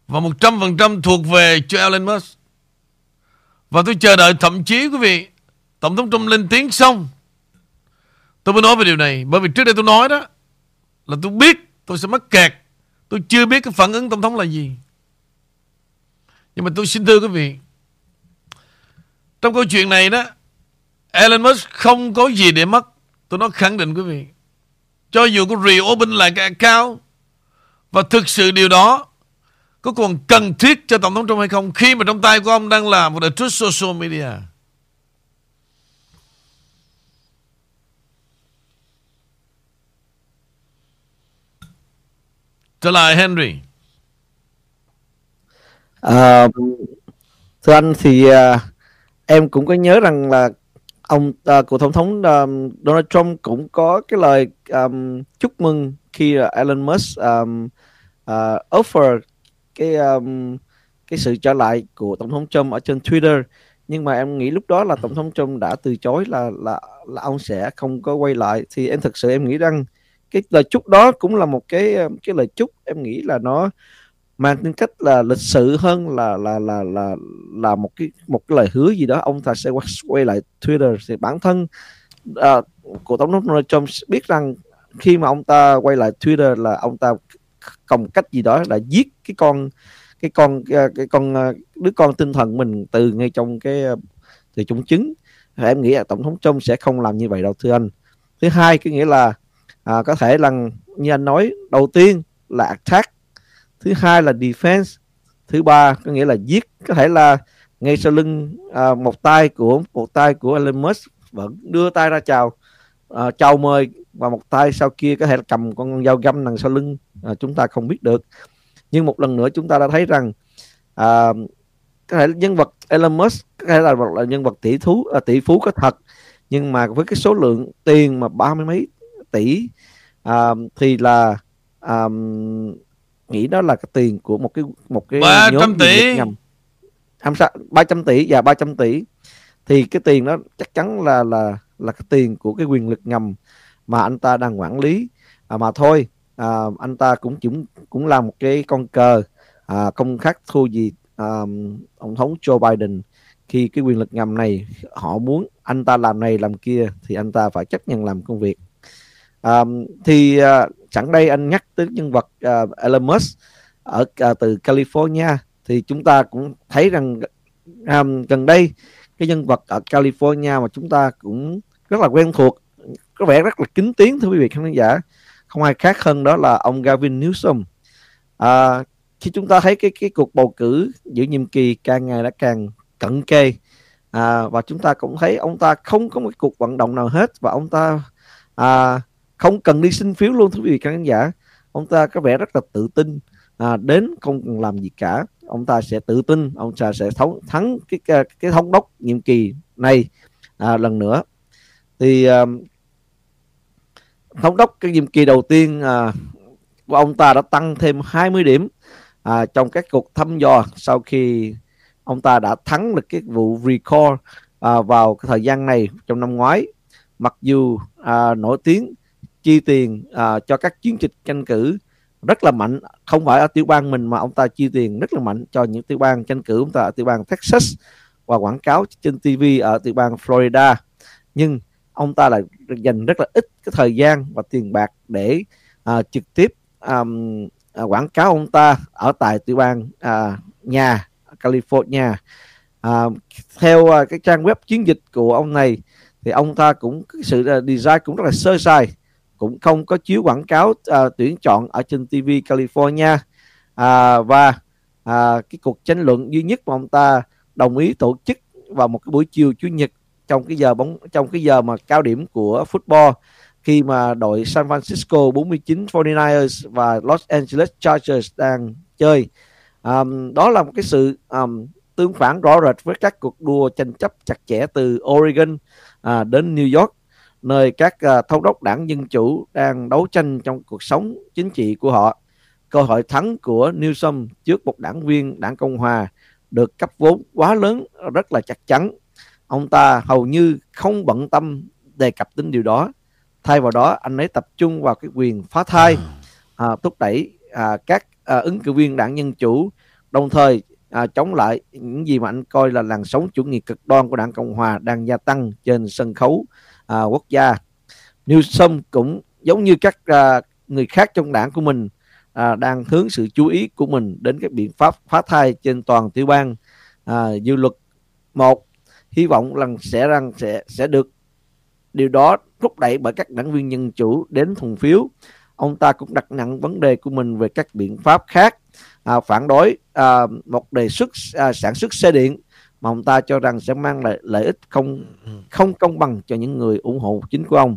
và 100% thuộc về cho Elon Musk. Và tôi chờ đợi thậm chí quý vị Tổng thống Trump lên tiếng xong Tôi mới nói về điều này Bởi vì trước đây tôi nói đó Là tôi biết tôi sẽ mắc kẹt Tôi chưa biết cái phản ứng Tổng thống là gì Nhưng mà tôi xin thưa quý vị trong câu chuyện này đó Elon Musk không có gì để mất. Tôi nói khẳng định quý vị Cho dù có reopen lại cái account Và thực sự điều đó Có còn cần thiết cho Tổng thống Trump hay không Khi mà trong tay của ông đang làm Một the truth social media. Trở lại Henry. À, Thưa anh thì uh, em cũng có nhớ rằng là ông à, uh, của tổng thống um, Donald Trump cũng có cái lời um, chúc mừng khi uh, Elon Musk um, uh, offer cái um, cái sự trở lại của tổng thống Trump ở trên Twitter. Nhưng mà em nghĩ lúc đó là tổng thống Trump đã từ chối là là là ông sẽ không có quay lại. Thì em thực sự em nghĩ rằng cái lời chúc đó cũng là một cái cái lời chúc. Em nghĩ là nó mang tính cách là lịch sự hơn là là là là là một cái một cái lời hứa gì đó ông ta sẽ quay lại Twitter thì bản thân uh, của tổng thống Donald Trump biết rằng khi mà ông ta quay lại Twitter là ông ta cầm cách gì đó là giết cái con cái con à, cái con à, đứa con tinh thần mình từ ngay trong cái từ chủng chứng thì em nghĩ là tổng thống Trump sẽ không làm như vậy đâu thưa anh. Thứ hai cái nghĩa là à, có thể là như anh nói đầu tiên là attack thứ hai là defense. Thứ ba có nghĩa là giết. Có thể là ngay sau lưng à, một tay của một tay của Elon Musk vẫn đưa tay ra chào à, chào mời và một tay sau kia có thể là cầm con dao găm đằng sau lưng à, chúng ta không biết được. Nhưng một lần nữa chúng ta đã thấy rằng à, có thể nhân vật Elon Musk có thể là, một là nhân vật tỷ thú à, tỷ phú có thật nhưng mà với cái số lượng tiền mà ba mươi mấy tỷ à, thì là à, nghĩ đó là cái tiền của một cái một cái 300 tỷ. Ngầm không sao 300 tỷ và 300 tỷ. Thì cái tiền đó chắc chắn là là là cái tiền của cái quyền lực ngầm mà anh ta đang quản lý. À, mà thôi à, anh ta cũng cũng cũng là một cái con cờ à, không khác thua gì à, ông thống Joe Biden. Khi cái quyền lực ngầm này họ muốn anh ta làm này làm kia thì anh ta phải chấp nhận làm công việc. À, thì à, sẵn đây anh nhắc tới nhân vật uh, Elon Musk ở uh, từ California. Thì chúng ta cũng thấy rằng um, gần đây cái nhân vật ở California mà chúng ta cũng rất là quen thuộc có vẻ rất là kính tiếng thưa quý vị khán giả. Không ai khác hơn đó là ông Gavin Newsom. À, khi chúng ta thấy cái cái cuộc bầu cử giữa nhiệm kỳ càng ngày đã càng cận kề à, và chúng ta cũng thấy ông ta không có một cuộc vận động nào hết và ông ta à, không cần đi xin phiếu luôn thưa quý vị khán giả. Ông ta có vẻ rất là tự tin. À, đến không cần làm gì cả. Ông ta sẽ tự tin ông ta sẽ thắng thắng cái cái, cái thống đốc nhiệm kỳ này. À, lần nữa thì à, thống đốc cái nhiệm kỳ đầu tiên à, của ông ta đã tăng thêm 20 điểm à, trong các cuộc thăm dò sau khi ông ta đã thắng được cái vụ recall à, vào cái thời gian này trong năm ngoái. Mặc dù à, nổi tiếng chi tiền à, cho các chiến dịch tranh cử rất là mạnh. Không phải ở tiểu bang mình mà ông ta chi tiền rất là mạnh cho những tiểu bang tranh cử. Ông ta ở tiểu bang Texas và quảng cáo trên TV ở tiểu bang Florida. Nhưng ông ta lại dành rất là ít cái thời gian và tiền bạc để à, trực tiếp um, à, quảng cáo ông ta ở tại tiểu bang à, nhà California. À, theo à, cái trang web chiến dịch của ông này thì ông ta cũng cái sự à, design cũng rất là sơ sài cũng không có chiếu quảng cáo à, tuyển chọn ở trên TV California. À, và à, cái cuộc tranh luận duy nhất mà ông ta đồng ý tổ chức vào một cái buổi chiều chủ nhật trong cái giờ bóng trong cái giờ mà cao điểm của football khi mà đội San Francisco 49 49ers và Los Angeles Chargers đang chơi. Um, đó là một cái sự um, tương phản rõ rệt với các cuộc đua tranh chấp chặt chẽ từ Oregon à, đến New York nơi các uh, thống đốc đảng Dân Chủ đang đấu tranh trong cuộc sống chính trị của họ. Cơ hội thắng của Newsom trước một đảng viên đảng Cộng Hòa được cấp vốn quá lớn rất là chắc chắn. Ông ta hầu như không bận tâm đề cập đến điều đó. Thay vào đó, anh ấy tập trung vào cái quyền phá thai, à, thúc đẩy à, các à, ứng cử viên đảng Dân Chủ, đồng thời à, chống lại những gì mà anh coi là làn sóng chủ nghĩa cực đoan của đảng Cộng Hòa đang gia tăng trên sân khấu à, quốc gia. Newsom cũng giống như các à, người khác trong đảng của mình à, đang hướng sự chú ý của mình đến các biện pháp phá thai trên toàn tiểu bang. À, dự luật một hy vọng rằng sẽ rằng sẽ sẽ được điều đó thúc đẩy bởi các đảng viên dân chủ đến thùng phiếu. Ông ta cũng đặt nặng vấn đề của mình về các biện pháp khác à, phản đối à, một đề xuất à, sản xuất xe điện mà ông ta cho rằng sẽ mang lại lợi ích không không công bằng cho những người ủng hộ chính của ông.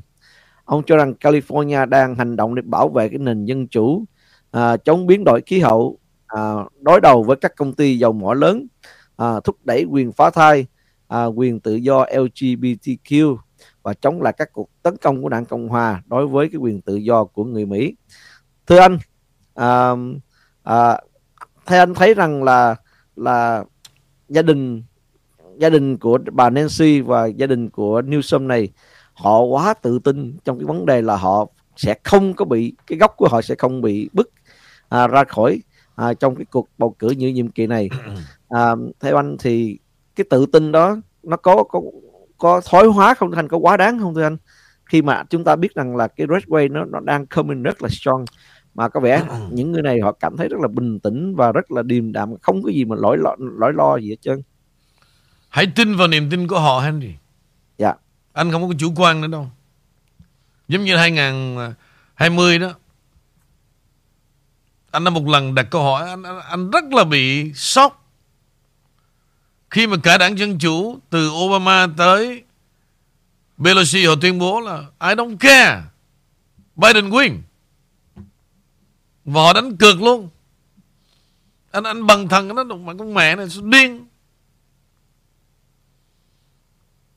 Ông cho rằng California đang hành động để bảo vệ cái nền dân chủ, à, chống biến đổi khí hậu, à, đối đầu với các công ty dầu mỏ lớn, à, thúc đẩy quyền phá thai, à, quyền tự do LGBTQ và chống lại các cuộc tấn công của đảng Cộng hòa đối với cái quyền tự do của người Mỹ. Thưa anh, à, à, theo anh thấy rằng là là gia đình gia đình của bà Nancy và gia đình của Newsom này họ quá tự tin trong cái vấn đề là họ sẽ không có bị cái gốc của họ sẽ không bị bức à, ra khỏi à, trong cái cuộc bầu cử như nhiệm kỳ này. (clears throat) À, theo anh thì cái tự tin đó nó có có có thói hóa không thành có quá đáng không thưa anh? Khi mà chúng ta biết rằng là cái red wave nó nó đang coming rất là strong mà có vẻ những người này họ cảm thấy rất là bình tĩnh và rất là điềm đạm không có gì mà lỗi lo lỗi lo gì hết trơn hãy tin vào niềm tin của họ Henry. Dạ. Anh không có chủ quan nữa đâu. Giống như 2020 đó. Anh đã một lần đặt câu hỏi anh, anh, anh rất là bị sốc. Khi mà cả đảng Dân Chủ từ Obama tới Pelosi họ tuyên bố là I don't care. Biden win. Và họ đánh cược luôn. Anh anh bằng thần nó đụng bằng con mẹ này điên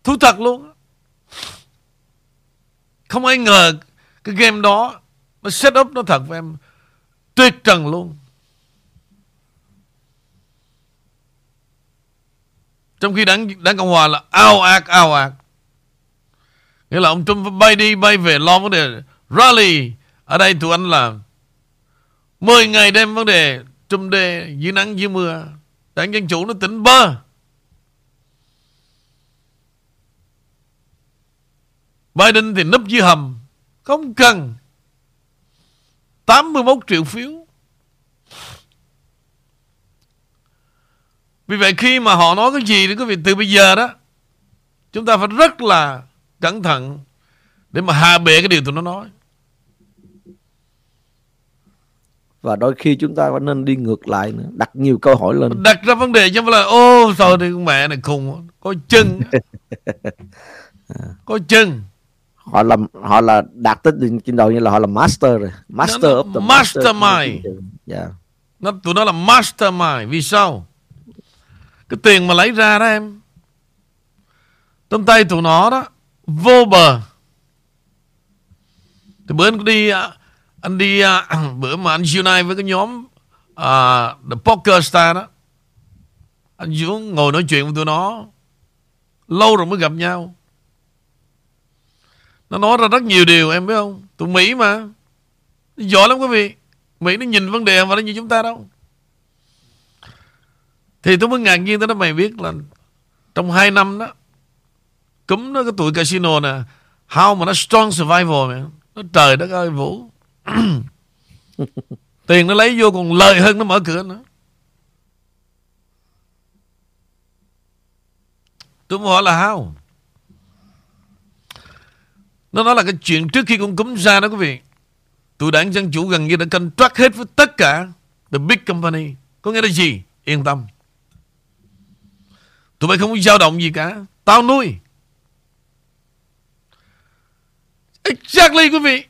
thú thật luôn không ai ngờ cái game đó nó set up nó thật với em. Tuyệt trần luôn. Trong khi đảng đảng cộng hòa là ao ạt ao ạt nghĩa là ông Trump bay đi, bay về, lo vấn đề rally. Ở đây tụi anh là 10 ngày đêm vấn đề Trump đề dưới nắng, dưới mưa. Đảng dân chủ nó tỉnh bơ. Biden thì nấp dưới hầm Không cần 81 triệu phiếu. Vì vậy khi mà họ nói cái gì thì quý vị từ bây giờ đó Chúng ta phải rất là cẩn thận Để mà hạ bệ cái điều tụi nó nói. Và đôi khi chúng ta phải nên đi ngược lại nữa đặt nhiều câu hỏi lên. Đặt ra vấn đề chứ không phải là ô sao thì mẹ này khùng có chân có chân họ làm họ là đạt tới trình độ như là họ là master rồi. Master nó, of the mastermind yeah. nó tụi nó là mastermind vì sao? Cái tiền mà lấy ra đó em. Trong tay tụi nó đó vô bờ. Thì bữa anh đi anh đi uh, (clears throat) bữa mà anh unite với cái nhóm uh, The Poker Star đó. Anh xuống ngồi nói chuyện với tụi nó lâu rồi mới gặp nhau nó nói ra rất nhiều điều em biết không? Tụi Mỹ mà. Giỏi lắm quý vị. Mỹ nó nhìn vấn đề và nó như chúng ta đâu. Thì tôi mới ngạc nhiên tới đó mày biết là trong 2 năm đó cúm nó cái tuổi casino nè how mà nó strong survival mày. Nó trời đất ơi vũ. (laughs) Tiền nó lấy vô còn lời hơn nó mở cửa nữa. Tôi muốn hỏi là how nó nói là cái chuyện trước khi con cúm ra đó quý vị. Tụi đảng Dân Chủ gần như đã contract hết với tất cả The big company. Có nghĩa là gì? Yên tâm. Tụi bay không có dao động gì cả. Tao nuôi. Exactly, quý vị.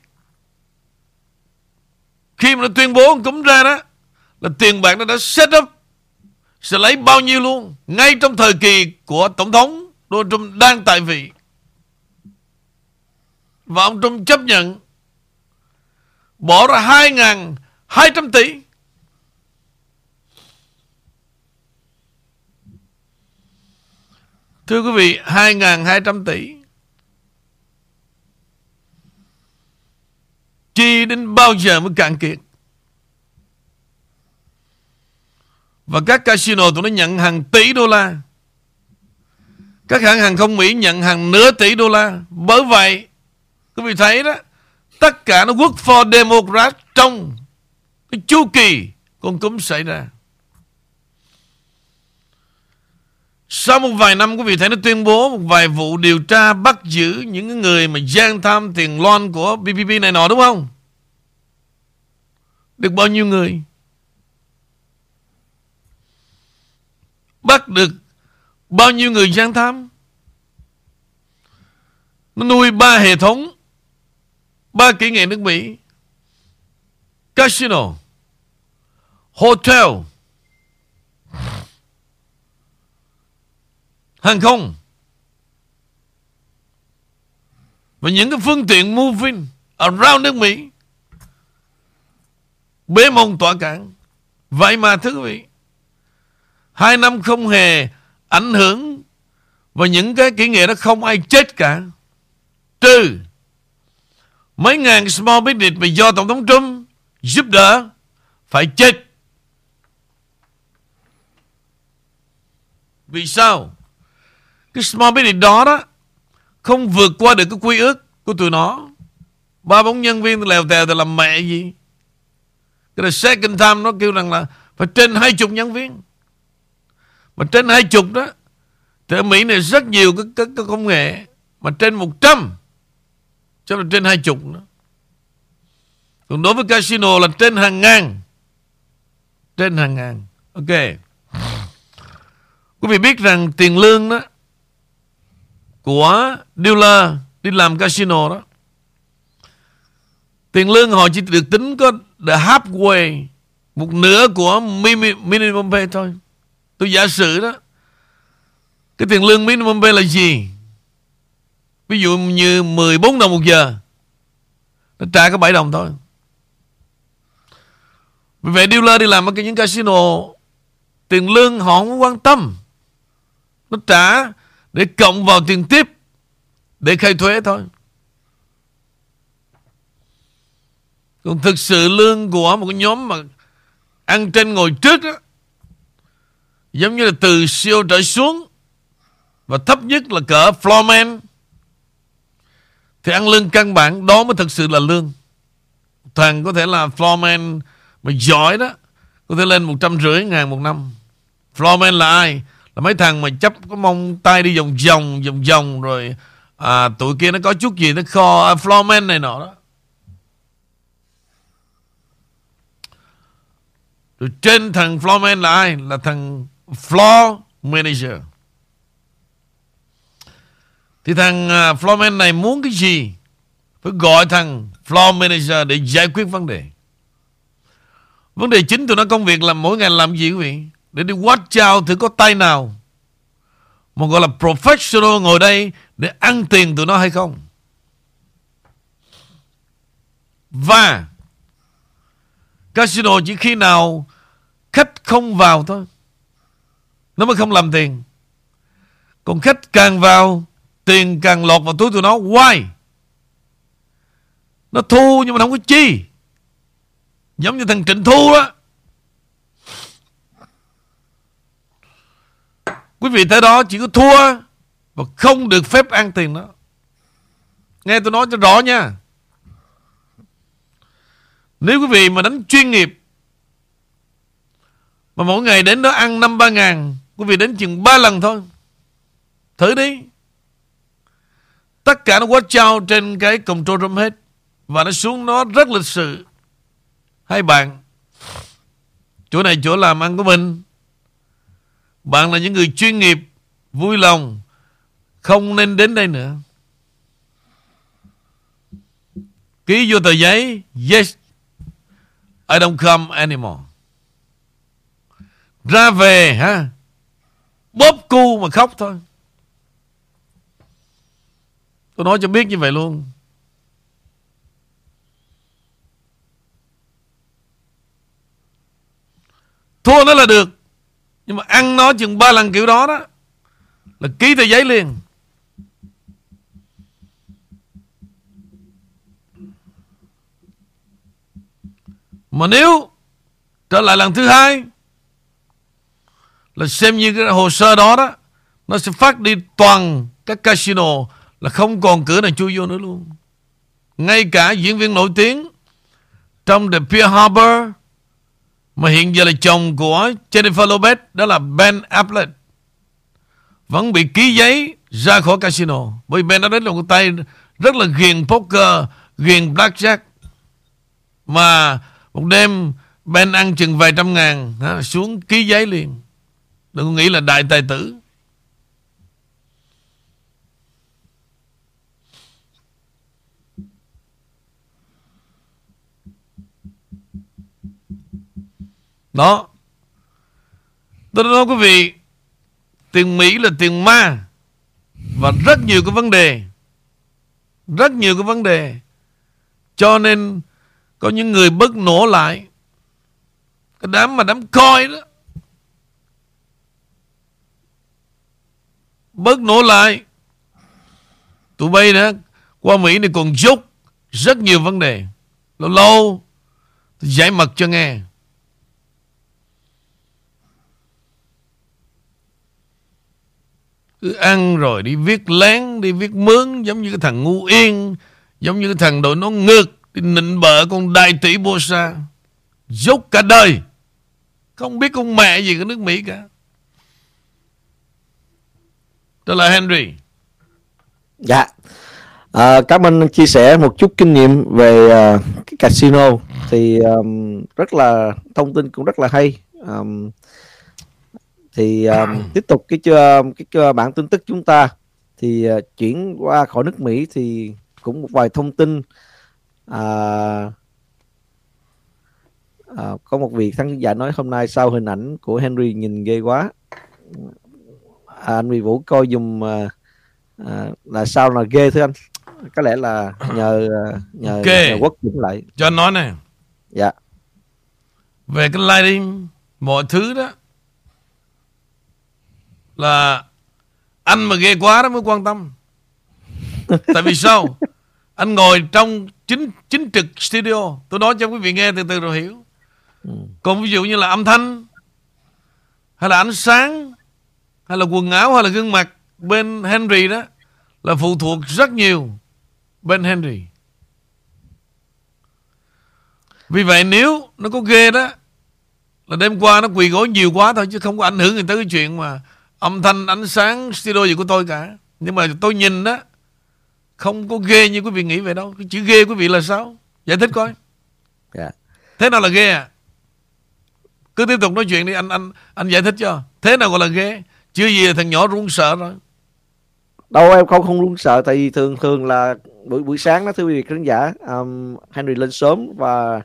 Khi mà nó tuyên bố cúm ra đó, Là tiền bạc nó đã set up, Sẽ lấy bao nhiêu luôn, Ngay trong thời kỳ của Tổng thống Donald Trump đang tại vị. Và ông Trump chấp nhận. Bỏ ra 2.200 tỷ. Thưa quý vị 2.200 tỷ. Chi đến bao giờ mới cạn kiệt? Và các casino tụi nó nhận hàng tỷ đô la. Các hãng hàng không Mỹ nhận hàng nửa tỷ đô la. Bởi vậy Quý vị thấy đó Tất cả nó work for Democrat Trong cái chu kỳ Con cúm xảy ra Sau một vài năm quý vị thấy nó tuyên bố một vài vụ điều tra bắt giữ những người mà gian tham tiền loan của BPP này nọ đúng không? Được bao nhiêu người? Bắt được bao nhiêu người gian tham? Nó nuôi ba hệ thống, ba kỹ nghệ nước Mỹ, casino, hotel, hàng không. Và những cái phương tiện moving around nước Mỹ. Bế mông tỏa cảng, vậy mà thưa quý vị hai năm không hề ảnh hưởng. Và những cái kỹ nghệ đó không ai chết cả. Trừ Mấy ngàn small business mà do Tổng thống Trump giúp đỡ phải chết. Vì sao? Cái small business đó đó không vượt qua được cái quy ước của tụi nó. Ba bốn nhân viên lèo tèo thì làm mẹ gì? Cái là second time nó kêu rằng là phải trên hai chục nhân viên. Mà trên hai chục đó thì ở Mỹ này rất nhiều cái, cái, cái công nghệ mà trên 100 Chắc là trên hai chục nữa. Còn đối với casino là trên hàng ngàn. Trên hàng ngàn. Ok. Quý vị biết rằng tiền lương đó Của dealer Đi làm casino đó, Tiền lương họ chỉ được tính có The halfway, Một nửa của minimum pay thôi. Tôi giả sử đó, Cái tiền lương minimum pay là gì? Ví dụ như 14 đồng một giờ nó trả có 7 đồng thôi. Vì vậy dealer đi làm ở cái những casino tiền lương họ không quan tâm. Nó trả để cộng vào tiền tiếp để khai thuế thôi. Còn thực sự lương của một nhóm mà ăn trên ngồi trước đó, giống như là từ siêu trở xuống và thấp nhất là cỡ floorman thì ăn lương căn bản đó mới thực sự là lương. Thằng có thể là floorman mà giỏi đó có thể lên một trăm rưỡi ngàn một năm. Floorman là ai? là mấy thằng mà chấp có mông tay đi vòng vòng vòng vòng rồi à, tụi kia nó có chút gì nó kho à, floorman này nọ đó rồi trên thằng floorman là ai là thằng floor manager thì thằng à, floor man này muốn cái gì phải gọi thằng floor manager để giải quyết vấn đề vấn đề chính tụi nó công việc là mỗi ngày làm gì quý vị để đi watch out thử có tay nào mà gọi là professional ngồi đây để ăn tiền tụi nó hay không. Và casino chỉ khi nào khách không vào thôi. Nó mới không làm tiền. Còn khách càng vào, tiền càng lọt vào túi tụi nó. Why? Nó thu nhưng mà không có chi. Giống như thằng Trịnh Thu đó. Quý vị tới đó, chỉ có thua và không được phép ăn tiền đó. Nghe tôi nói cho rõ nha. Nếu quý vị mà đánh chuyên nghiệp, mà mỗi ngày đến đó ăn năm ba ngàn, Quý vị đến chừng ba lần thôi Thử đi. Tất cả nó quá trao trên cái control room hết. Và nó xuống nó rất lịch sự. Hai bạn. Chỗ này chỗ làm ăn của mình. Bạn là những người chuyên nghiệp. Vui lòng. Không nên đến đây nữa. Ký vô tờ giấy. Yes. I don't come anymore. Ra về, ha. Bóp cu mà khóc thôi. Tôi nói cho biết như vậy luôn. Thua nó là được. Nhưng mà ăn nó chừng ba lần kiểu đó đó. Là ký tờ giấy liền. Mà nếu trở lại lần thứ hai, là xem như cái hồ sơ đó đó, nó sẽ phát đi toàn các casino là không còn cửa nào chui vô nữa luôn. Ngay cả diễn viên nổi tiếng trong The Pier Harbor, mà hiện giờ là chồng của Jennifer Lopez, đó là Ben Affleck, vẫn bị ký giấy ra khỏi casino. Bởi Ben đã đến một tay rất là ghiền poker, ghiền blackjack. Mà một đêm Ben ăn chừng vài trăm ngàn xuống ký giấy liền. Đừng nghĩ là đại tài tử. Đó. Tôi nói quý vị, tiền Mỹ là tiền ma và rất nhiều cái vấn đề. Rất nhiều cái vấn đề. Cho nên có những người bất nổ lại. Cái đám mà đám coi đó. Bất nổ lại. Tụi bay đó qua Mỹ này còn dốc rất nhiều vấn đề. Lâu lâu giải mật cho nghe. Cứ ăn rồi đi viết lén đi viết mướn giống như cái thằng ngu yên giống như cái thằng đội nó ngược đi nịnh bợ con đại tỷ bô sa. Dốc cả đời. Không biết con mẹ gì của nước Mỹ cả. Đó là Henry. Dạ. À, cảm ơn chia sẻ một chút kinh nghiệm về uh, cái casino. Thì um, rất là thông tin cũng rất là hay. Um, thì um, (clears throat) tiếp tục cái chưa cái bản tin tức chúng ta. Thì uh, chuyển qua khỏi nước Mỹ thì cũng một vài thông tin. À, à, có một vị khán giả nói hôm nay sau hình ảnh của Henry nhìn ghê quá. À, anh Huy Vũ coi dùng à, à, là sao là ghê thưa anh? Có lẽ là (clears throat) nhờ nhờ, okay. nhờ quốc chỉnh lại. Cho anh nói này. Dạ. Về cái lighting mọi thứ đó là anh mà ghê quá đó mới quan tâm. (laughs) Tại vì sao? Anh ngồi trong chính chính trực studio. Tôi nói cho quý vị nghe từ từ rồi hiểu. Còn ví dụ như là âm thanh hay là ánh sáng hay là quần áo hay là gương mặt bên Henry đó là phụ thuộc rất nhiều bên Henry. Vì vậy nếu nó có ghê đó là đêm qua nó quỳ gối nhiều quá thôi chứ không có ảnh hưởng gì tới cái chuyện mà âm thanh ánh sáng studio gì của tôi cả. Nhưng mà tôi nhìn đó không có ghê như quý vị nghĩ vậy đâu. Cái chữ ghê quý vị là sao? Giải thích coi. Yeah. Dạ. thế nào là ghê à? Cứ tiếp tục nói chuyện đi anh anh anh giải thích cho. Thế nào gọi là ghê? Chứ gì thằng nhỏ run sợ rồi? Đâu em không không run sợ tại vì thường thường là buổi buổi sáng đó thưa quý vị khán giả um, Henry lên sớm và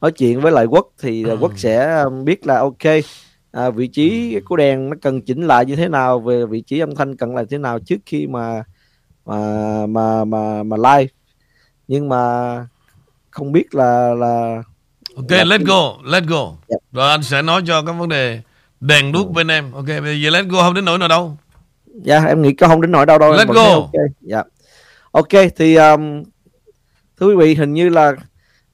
nói chuyện với lại quốc thì ừ. quốc sẽ um, biết là ok à, vị trí của đèn nó cần chỉnh lại như thế nào về vị trí âm thanh cần là thế nào trước khi mà mà mà mà mà live nhưng mà không biết là là ok là let's go let's go yeah. Dạ. rồi anh sẽ nói cho các vấn đề đèn đuốc ừ. bên em ok bây giờ let's go không đến nỗi nào đâu dạ yeah, em nghĩ có không đến nỗi đâu đâu let's go ok dạ yeah. ok thì um, thưa quý vị hình như là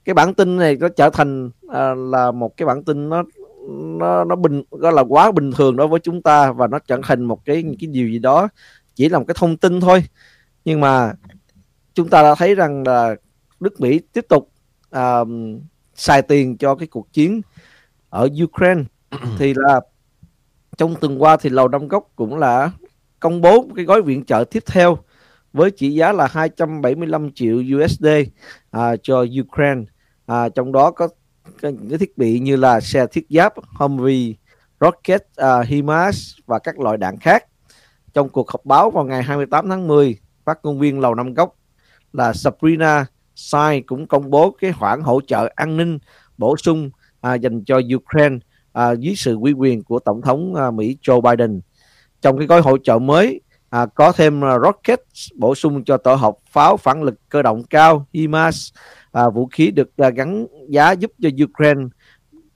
cái bản tin này nó trở thành uh, là một cái bản tin nó nó nó bình nó là quá bình thường đối với chúng ta và nó trở thành một cái cái điều gì đó chỉ là một cái thông tin thôi. Nhưng mà chúng ta đã thấy rằng là nước Mỹ tiếp tục uh, xài tiền cho cái cuộc chiến ở Ukraine. Thì là trong tuần qua thì lầu năm góc cũng là công bố cái gói viện trợ tiếp theo với trị giá là 275 triệu USD à, cho Ukraine. À, trong đó có những cái thiết bị như là xe thiết giáp Humvee, rocket, à, uh, HIMARS và các loại đạn khác. Trong cuộc họp báo vào ngày 28 tháng 10, phát ngôn viên Lầu Năm Góc là Sabrina Sai cũng công bố cái khoản hỗ trợ an ninh bổ sung à, dành cho Ukraine à, dưới sự quy quyền của Tổng thống à, Mỹ Joe Biden. Trong cái gói hỗ trợ mới à, có thêm à, rocket bổ sung cho tổ hợp pháo phản lực cơ động cao HIMARS, à, vũ khí được à, gắn giá giúp cho Ukraine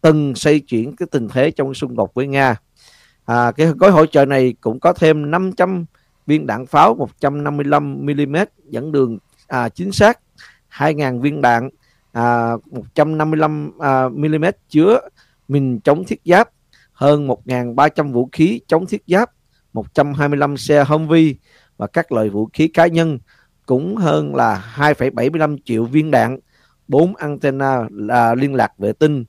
từng xây chuyển cái tình thế trong xung đột với Nga. À, cái gói hỗ trợ này cũng có thêm 500 viên đạn pháo 155 mm dẫn đường à, chính xác 2.000 viên đạn à, 155 à, mm chứa mình chống thiết giáp hơn 1.300 vũ khí chống thiết giáp 125 xe Humvee và các loại vũ khí cá nhân cũng hơn là 2,75 triệu viên đạn bốn antenna là liên lạc vệ tinh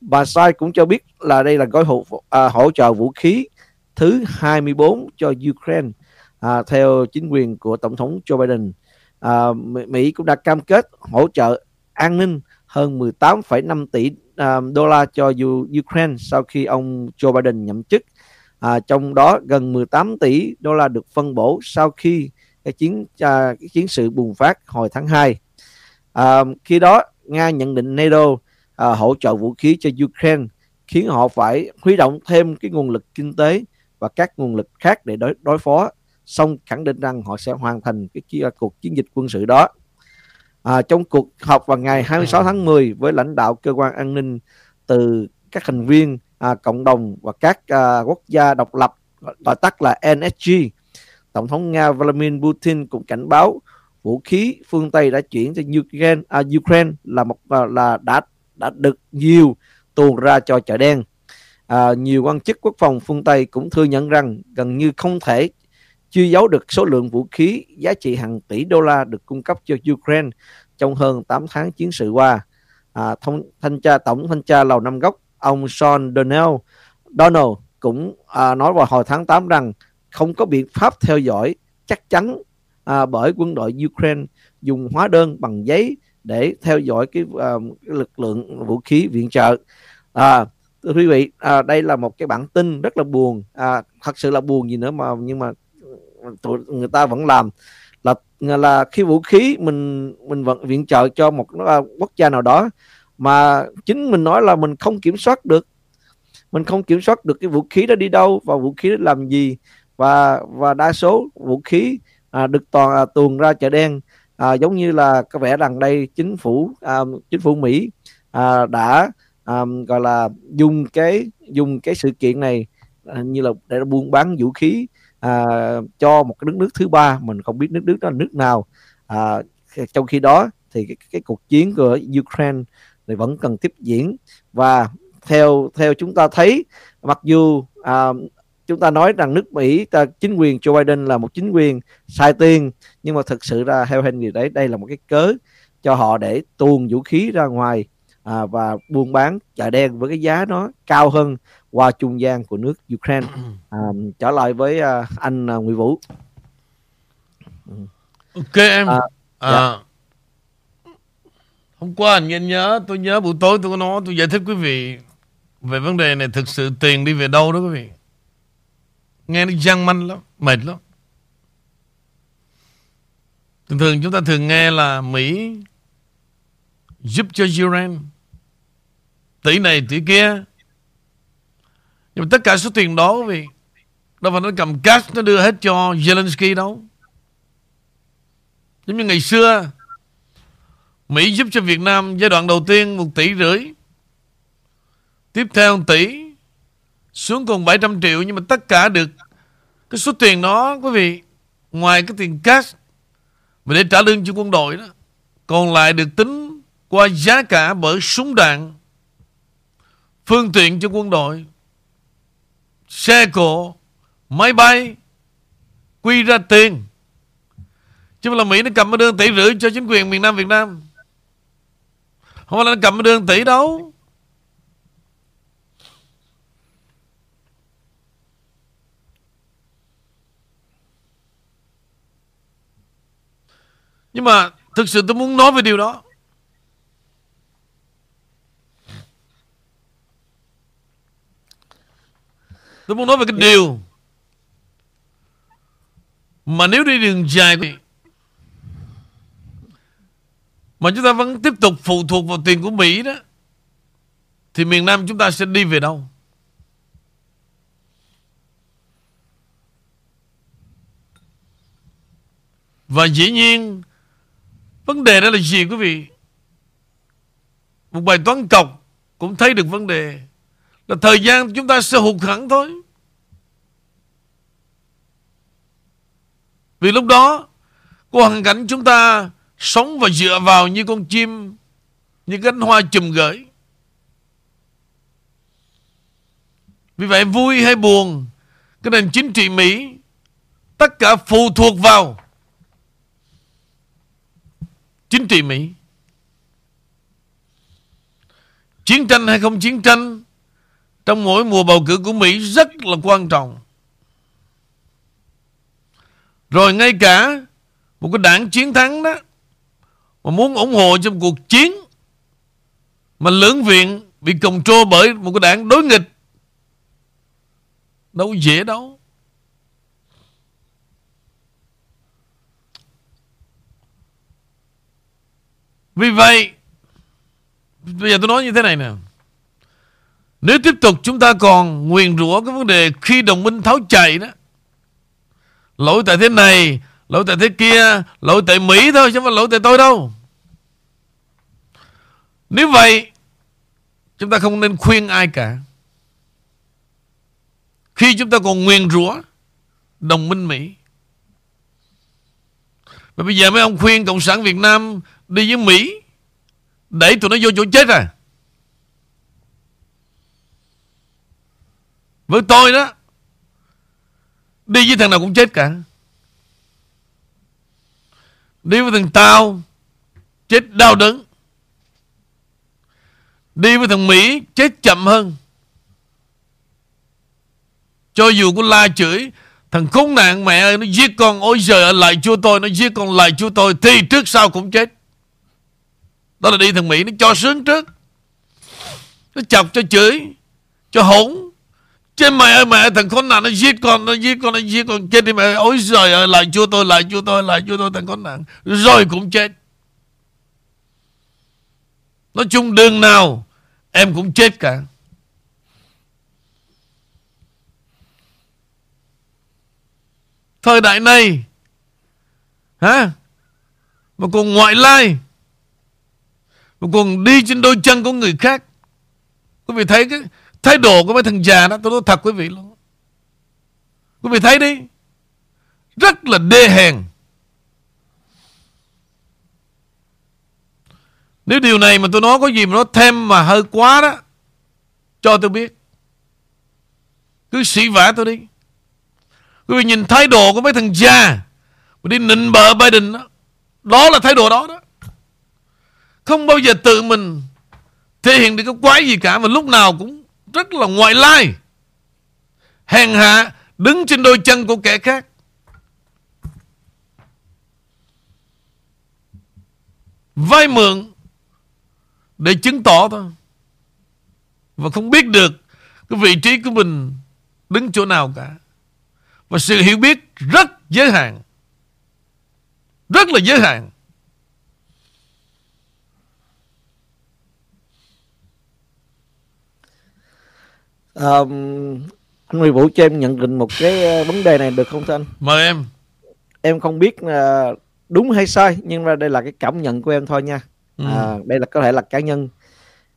bà Sai cũng cho biết là đây là gói hỗ, à, hỗ trợ vũ khí thứ 24 cho Ukraine à, theo chính quyền của Tổng thống Joe Biden. À, Mỹ cũng đã cam kết hỗ trợ an ninh hơn 18,5 tỷ à, đô la cho Ukraine sau khi ông Joe Biden nhậm chức. À, trong đó gần 18 tỷ đô la được phân bổ sau khi cái chiến à, cái chiến sự bùng phát hồi tháng 2. À, khi đó Nga nhận định NATO à, hỗ trợ vũ khí cho Ukraine khiến họ phải huy động thêm cái nguồn lực kinh tế và các nguồn lực khác để đối đối phó. Song khẳng định rằng họ sẽ hoàn thành cái cuộc chiến dịch quân sự đó. À, trong cuộc họp vào ngày 26 tháng 10 với lãnh đạo cơ quan an ninh từ các thành viên à, cộng đồng và các à, quốc gia độc lập gọi tắt là NSG tổng thống nga Vladimir Putin cũng cảnh báo vũ khí phương Tây đã chuyển cho Ukraine, à, Ukraine là một à, là đã đã được nhiều tuồn ra cho chợ đen. À, nhiều quan chức quốc phòng phương Tây cũng thừa nhận rằng gần như không thể chưa giấu được số lượng vũ khí giá trị hàng tỷ đô la được cung cấp cho Ukraine trong hơn 8 tháng chiến sự qua. À, thông, thanh tra tổng thanh tra lầu năm góc ông Sean Donnell Donald cũng à, nói vào hồi tháng 8 rằng không có biện pháp theo dõi chắc chắn à, bởi quân đội Ukraine dùng hóa đơn bằng giấy để theo dõi cái, à, cái lực lượng vũ khí viện trợ. À, thưa quý vị à, đây là một cái bản tin rất là buồn. À, thật sự là buồn gì nữa mà nhưng mà ừ, tụi người ta vẫn làm. Là là khi vũ khí mình mình vẫn viện trợ cho một à, quốc gia nào đó mà chính mình nói là mình không kiểm soát được. Mình không kiểm soát được cái vũ khí đó đi đâu và vũ khí đó làm gì. Và và đa số vũ khí à, được toàn à, tuồn ra chợ đen. À, giống như là có vẻ rằng đây chính phủ à, chính phủ Mỹ à, đã à, gọi là dùng cái dùng cái sự kiện này à, như là để buôn bán vũ khí à, cho một cái nước nước thứ ba. Mình không biết nước nước đó là nước nào. À, trong khi đó thì cái, cái cuộc chiến của Ukraine thì vẫn cần tiếp diễn. Và theo theo chúng ta thấy mặc dù à, chúng ta nói rằng nước Mỹ ta, chính quyền Joe Biden là một chính quyền sai tiền nhưng mà thực sự ra theo Henry đấy đây là một cái cớ cho họ để tuồn vũ khí ra ngoài à, và buôn bán chợ đen với cái giá nó cao hơn qua trung gian của nước Ukraine. (clears throat) À, trở lại với à, anh à, Nguyễn Vũ. Ok em. À, à, dạ. hôm qua anh nghe nhớ tôi nhớ buổi tối tôi có nói tôi giải thích quý vị về vấn đề này thực sự tiền đi về đâu đó quý vị Nghe nó gian manh lắm, Mệt lắm. Thường thường chúng ta thường nghe là Mỹ giúp cho Ukraine tỷ này tỷ kia. Nhưng mà tất cả số tiền đó vì đâu phải nó cầm cash nó đưa hết cho Zelensky đâu. Giống như ngày xưa, Mỹ giúp cho Việt Nam giai đoạn đầu tiên một tỷ rưỡi. Tiếp theo 1 tỷ xuống còn 700 triệu, nhưng mà tất cả được cái số tiền đó, quý vị, ngoài cái tiền cash mà để trả lương cho quân đội đó, còn lại được tính qua giá cả bởi súng đạn, phương tiện cho quân đội, xe cộ, máy bay, quy ra tiền. Chứ mà là Mỹ nó cầm cái đơn tỷ rưỡi cho chính quyền miền Nam Việt Nam. Không phải là nó cầm cái đơn tỷ đâu. Nhưng mà thực sự tôi muốn nói về điều đó. Tôi muốn nói về cái điều mà nếu đi đường dài thì mà chúng ta vẫn tiếp tục phụ thuộc vào tiền của Mỹ đó thì miền Nam chúng ta sẽ đi về đâu? Và dĩ nhiên Vấn đề đó là gì, quý vị? Một bài toán cọc Cũng thấy được vấn đề. Là thời gian chúng ta sẽ hụt hẳn thôi. Vì lúc đó Có hoàn cảnh chúng ta Sống và dựa vào như con chim, Như cánh hoa chùm gửi. Vì vậy vui hay buồn, Cái nền chính trị Mỹ, Tất cả phụ thuộc vào chính trị Mỹ. Chiến tranh hay không chiến tranh, trong mỗi mùa bầu cử của Mỹ rất là quan trọng. Rồi ngay cả một cái đảng chiến thắng đó, mà muốn ủng hộ trong cuộc chiến mà lưỡng viện bị cầm trô bởi một cái đảng đối nghịch, đâu dễ đâu. Vì vậy, Bây giờ tôi nói như thế này nè. Nếu tiếp tục chúng ta còn nguyền rủa cái vấn đề khi đồng minh tháo chạy đó, Lỗi tại thế này, Lỗi tại thế kia, Lỗi tại Mỹ thôi chứ không phải lỗi tại tôi đâu. Nếu vậy, Chúng ta không nên khuyên ai cả. Khi chúng ta còn nguyền rủa Đồng minh Mỹ. Và bây giờ mấy ông khuyên Cộng sản Việt Nam Đi với Mỹ Đẩy tụi nó vô chỗ chết à? Với tôi đó, Đi với thằng nào cũng chết cả. Đi với thằng Tao, Chết đau đớn. Đi với thằng Mỹ, Chết chậm hơn. Cho dù có la chửi, Thằng khốn nạn mẹ ơi, Nó giết con Ôi giời lại chúa tôi, Nó giết con lại chúa tôi, Thì trước sau cũng chết đó là đi thằng Mỹ, nó cho sướng trước. Nó chọc cho chửi, Cho hỗn. Chứ mày ơi, mẹ, thằng con nạn nó giết con, Nó giết con, nó giết con. Chết đi mẹ Ôi trời ơi, lại chua tôi, lại chua tôi, lại chua tôi, thằng con nạn Rồi cũng chết. Nói chung đường nào, Em cũng chết cả. Thời đại này, Hả? Mà còn ngoại lai mà còn đi trên đôi chân của người khác. Quý vị thấy cái thái độ của mấy thằng già đó, Tôi nói thật quý vị luôn. Quý vị thấy đi. Rất là đê hèn. Nếu điều này mà tôi nói có gì mà nó thêm mà hơi quá đó, Cho tôi biết. Cứ sĩ vả tôi đi. Quý vị nhìn thái độ của mấy thằng già Mà đi nịnh bợ Biden đó Đó là thái độ đó đó không bao giờ tự mình thể hiện được cái quái gì cả, mà lúc nào cũng rất là ngoại lai. Hèn hạ đứng trên đôi chân của kẻ khác. Vay mượn để chứng tỏ thôi. Và không biết được cái vị trí của mình đứng chỗ nào cả. Và sự hiểu biết rất giới hạn. Rất là giới hạn. Um, anh Huy Vũ cho em nhận định một cái ờ, vấn đề này được không thưa anh? Mời em. Em không biết uh, đúng hay sai nhưng mà đây là cái cảm nhận của em thôi nha. Ừ. À, đây là có thể là cá nhân.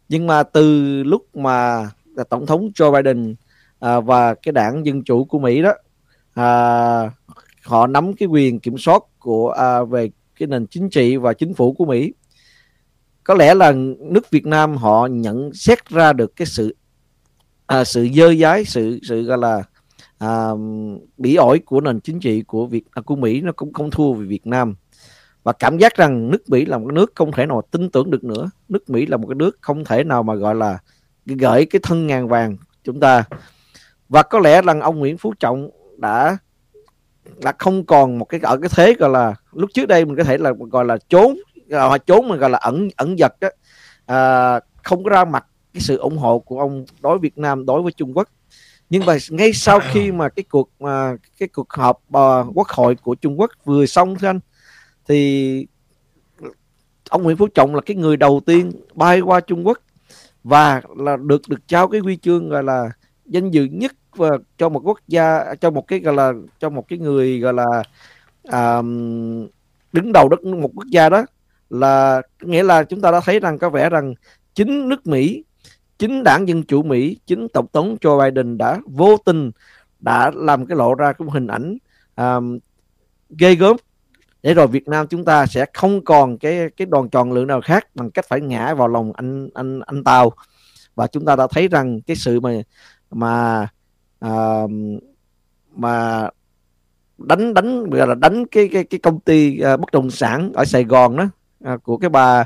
Nhưng mà từ lúc mà tổng thống Joe Biden à, và cái đảng dân chủ của Mỹ đó à, họ nắm cái quyền kiểm soát của à, về cái nền chính trị và chính phủ của Mỹ có lẽ là nước Việt Nam họ nhận xét ra được cái sự à, sự dơ dái sự sự gọi là à, bỉ ổi của nền chính trị của Việt à, của Mỹ nó cũng không thua về Việt Nam. Và cảm giác rằng nước Mỹ là một nước không thể nào tin tưởng được nữa. Nước Mỹ là một cái nước không thể nào mà gọi là gửi cái thân ngàn vàng chúng ta. Và có lẽ rằng ông Nguyễn Phú Trọng đã đã không còn một cái ở cái thế gọi là lúc trước đây mình có thể là gọi là trốn họ trốn mà gọi là ẩn ẩn giật đó à, không có ra mặt cái sự ủng hộ của ông đối Việt Nam đối với Trung Quốc. Nhưng mà ngay sau khi mà cái cuộc mà cái cuộc họp uh, quốc hội của Trung Quốc vừa xong thưa anh thì ông Nguyễn Phú Trọng là cái người đầu tiên bay qua Trung Quốc và là được được trao cái huy chương gọi là danh dự nhất và cho một quốc gia cho một cái gọi là cho một cái người gọi là à, đứng đầu đất một quốc gia đó là nghĩa là chúng ta đã thấy rằng có vẻ rằng chính nước Mỹ chính đảng Dân Chủ Mỹ chính tổng thống Joe Biden đã vô tình đã làm cái lộ ra cái hình ảnh um, ghê gớm. Để rồi Việt Nam chúng ta sẽ không còn cái cái đoàn tròn lượng nào khác bằng cách phải ngã vào lòng anh anh anh Tàu. Và chúng ta đã thấy rằng cái sự mà mà uh, mà đánh đánh gọi là đánh cái cái cái công ty uh, bất động sản ở Sài Gòn đó uh, của cái bà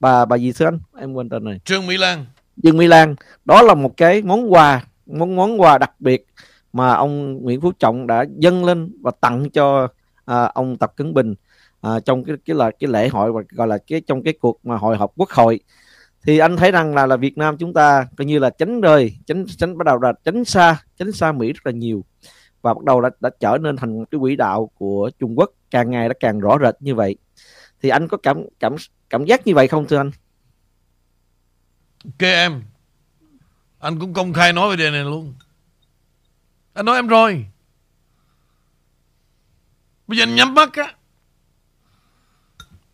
bà bà gì thưa anh? Em quên tên này Trương Mỹ Lan. Dương Mỹ Lan. Đó là một cái món quà món món quà đặc biệt mà ông Nguyễn Phú Trọng đã dâng lên và tặng cho à, ông Tập Cận Bình à, trong cái cái là cái lễ hội và gọi là cái trong cái cuộc mà hội họp quốc hội. Thì anh thấy rằng là là Việt Nam chúng ta coi như là tránh rời tránh tránh bắt đầu là tránh xa tránh xa Mỹ rất là nhiều và bắt đầu đã, đã trở nên thành cái quỹ đạo của Trung Quốc. Càng ngày đã càng rõ rệt như vậy. Thì anh có cảm cảm cảm giác như vậy không thưa anh? Kê em. Anh cũng công khai nói về đề này luôn. Anh nói em rồi. Bây giờ anh nhắm mắt á.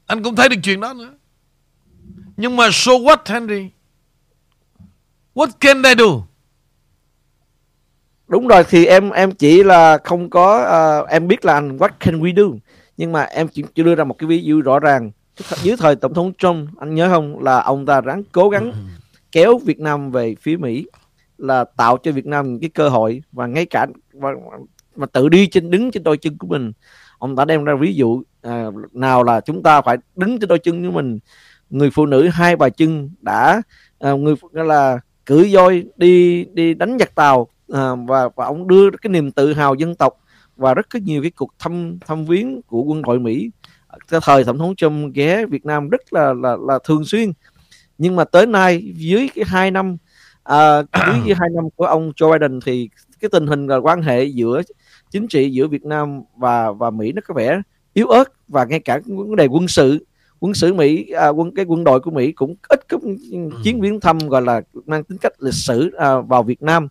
Anh cũng thấy được chuyện đó nữa. Nhưng mà so what Henry? What can they do? Đúng rồi thì em em chỉ là không có uh, em biết là anh what can we do? Nhưng mà em chỉ, chỉ đưa ra một cái ví dụ rõ ràng dưới thời tổng thống Trump anh nhớ không? Là ông ta ráng cố gắng (laughs) kéo Việt Nam về phía Mỹ là tạo cho Việt Nam những cái cơ hội và ngay cả và, và tự đi trên đứng trên đôi chân của mình. Ông ta đem ra ví dụ à, nào là chúng ta phải đứng trên đôi chân của mình. Người phụ nữ hai bà chân đã à, người là cử voi đi đi đánh giặc tàu à, và và ông đưa cái niềm tự hào dân tộc và rất có nhiều cái cuộc thăm thăm viếng của quân đội Mỹ cái thời tổng thống Trump ghé Việt Nam rất là là là thường xuyên. Nhưng mà tới nay dưới cái hai năm à, dưới cái hai năm của ông Joe Biden thì cái tình hình là quan hệ giữa chính trị giữa Việt Nam và và Mỹ nó có vẻ yếu ớt và ngay cả vấn đề quân sự. Quân sự Mỹ à, quân cái quân đội của Mỹ cũng ít có chiến viếng thăm gọi là mang tính cách lịch sử à, vào Việt Nam.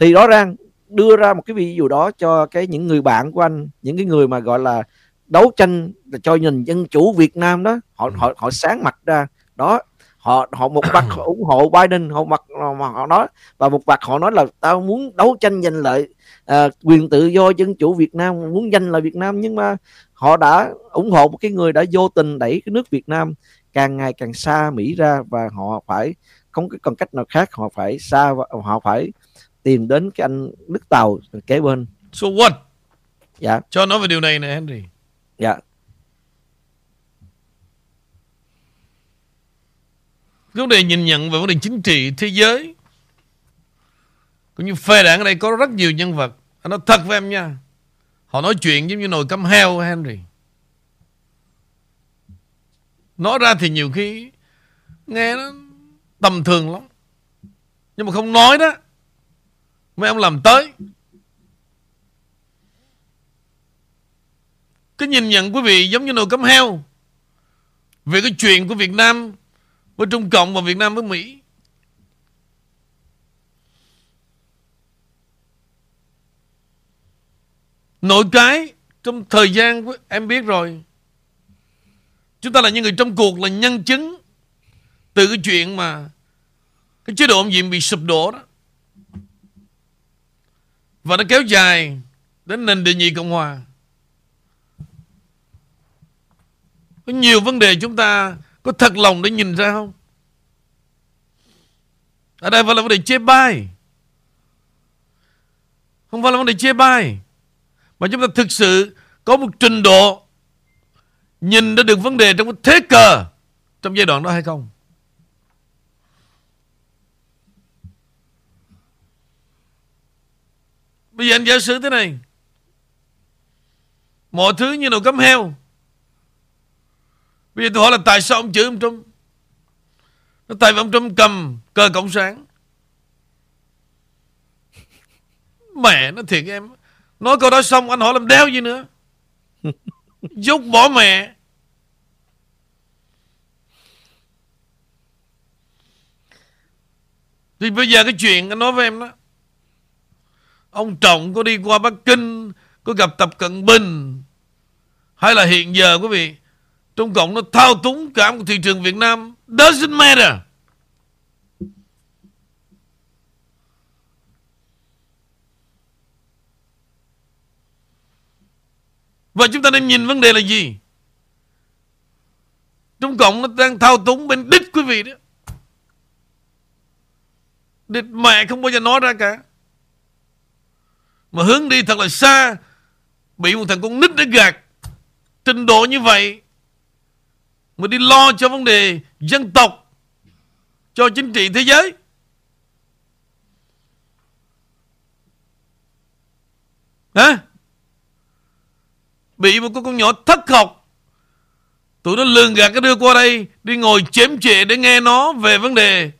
Thì rõ ràng đưa ra một cái ví dụ đó cho cái những người bạn của anh những cái người mà gọi là đấu tranh cho nền dân chủ Việt Nam đó họ họ họ sáng mặt ra. Đó họ họ một (coughs) mặt họ ủng hộ Biden họ mặt mà họ nói và một mặt họ nói là tao muốn đấu tranh giành lợi à, quyền tự do dân chủ Việt Nam muốn giành lại Việt Nam. Nhưng mà họ đã ủng hộ một cái người đã vô tình đẩy cái nước Việt Nam càng ngày càng xa Mỹ ra và họ phải không có còn cách nào khác họ phải xa họ phải tìm đến cái anh nước tàu kế bên. So what dạ. Cho nói về điều này nè Henry dạ. Vấn đề nhìn nhận về vấn đề chính trị thế giới, cũng như phe đảng ở đây có rất nhiều nhân vật. Anh nói thật với em nha. Họ nói chuyện giống như nồi cắm heo, Henry. Nói ra thì nhiều khi nghe nó tầm thường lắm. Nhưng mà không nói đó, mấy ông làm tới. Cái nhìn nhận quý vị giống như nồi cắm heo về cái chuyện của Việt Nam với Trung Cộng và Việt Nam với Mỹ. Nội cái trong thời gian em biết rồi. Chúng ta là những người trong cuộc, là nhân chứng từ cái chuyện mà cái chế độ ông Diệm bị sụp đổ đó. Và nó kéo dài đến nền địa nhị Cộng Hòa. Có nhiều vấn đề chúng ta có thật lòng để nhìn ra không? Ở đây phải là vấn đề chê bai. Không phải là vấn đề chê bai. Mà chúng ta thực sự có một trình độ nhìn ra được vấn đề trong cái thế cờ trong giai đoạn đó hay không? Bây giờ anh giả sử thế này. Mọi thứ như nồi cắm heo Bây giờ tôi hỏi là tại sao ông chửi ông Trump? Nó tại vì ông Trump cầm cờ cộng sản. (laughs) Mẹ nó thiệt em. Nói câu đó xong anh hỏi làm đeo gì nữa? (laughs) Dốt bỏ mẹ. Thì bây giờ cái chuyện anh nói với em đó. Ông Trọng có đi qua Bắc Kinh Có gặp Tập Cận Bình Hay là hiện giờ quý vị Trung Cộng nó thao túng cả một thị trường Việt Nam. Doesn't matter. Và chúng ta nên nhìn vấn đề là gì? Trung Cộng nó đang thao túng bên đích, quý vị đó. Địch mẹ không bao giờ nói ra cả. Mà hướng đi thật là xa. Bị một thằng con nít để gạt. Trình độ như vậy mà đi lo cho vấn đề dân tộc, Cho chính trị thế giới. Hả? Bị một con nhỏ thất học. Tụi nó lường gạt cái đưa qua đây, Đi ngồi chém trệ để nghe nó Về vấn đề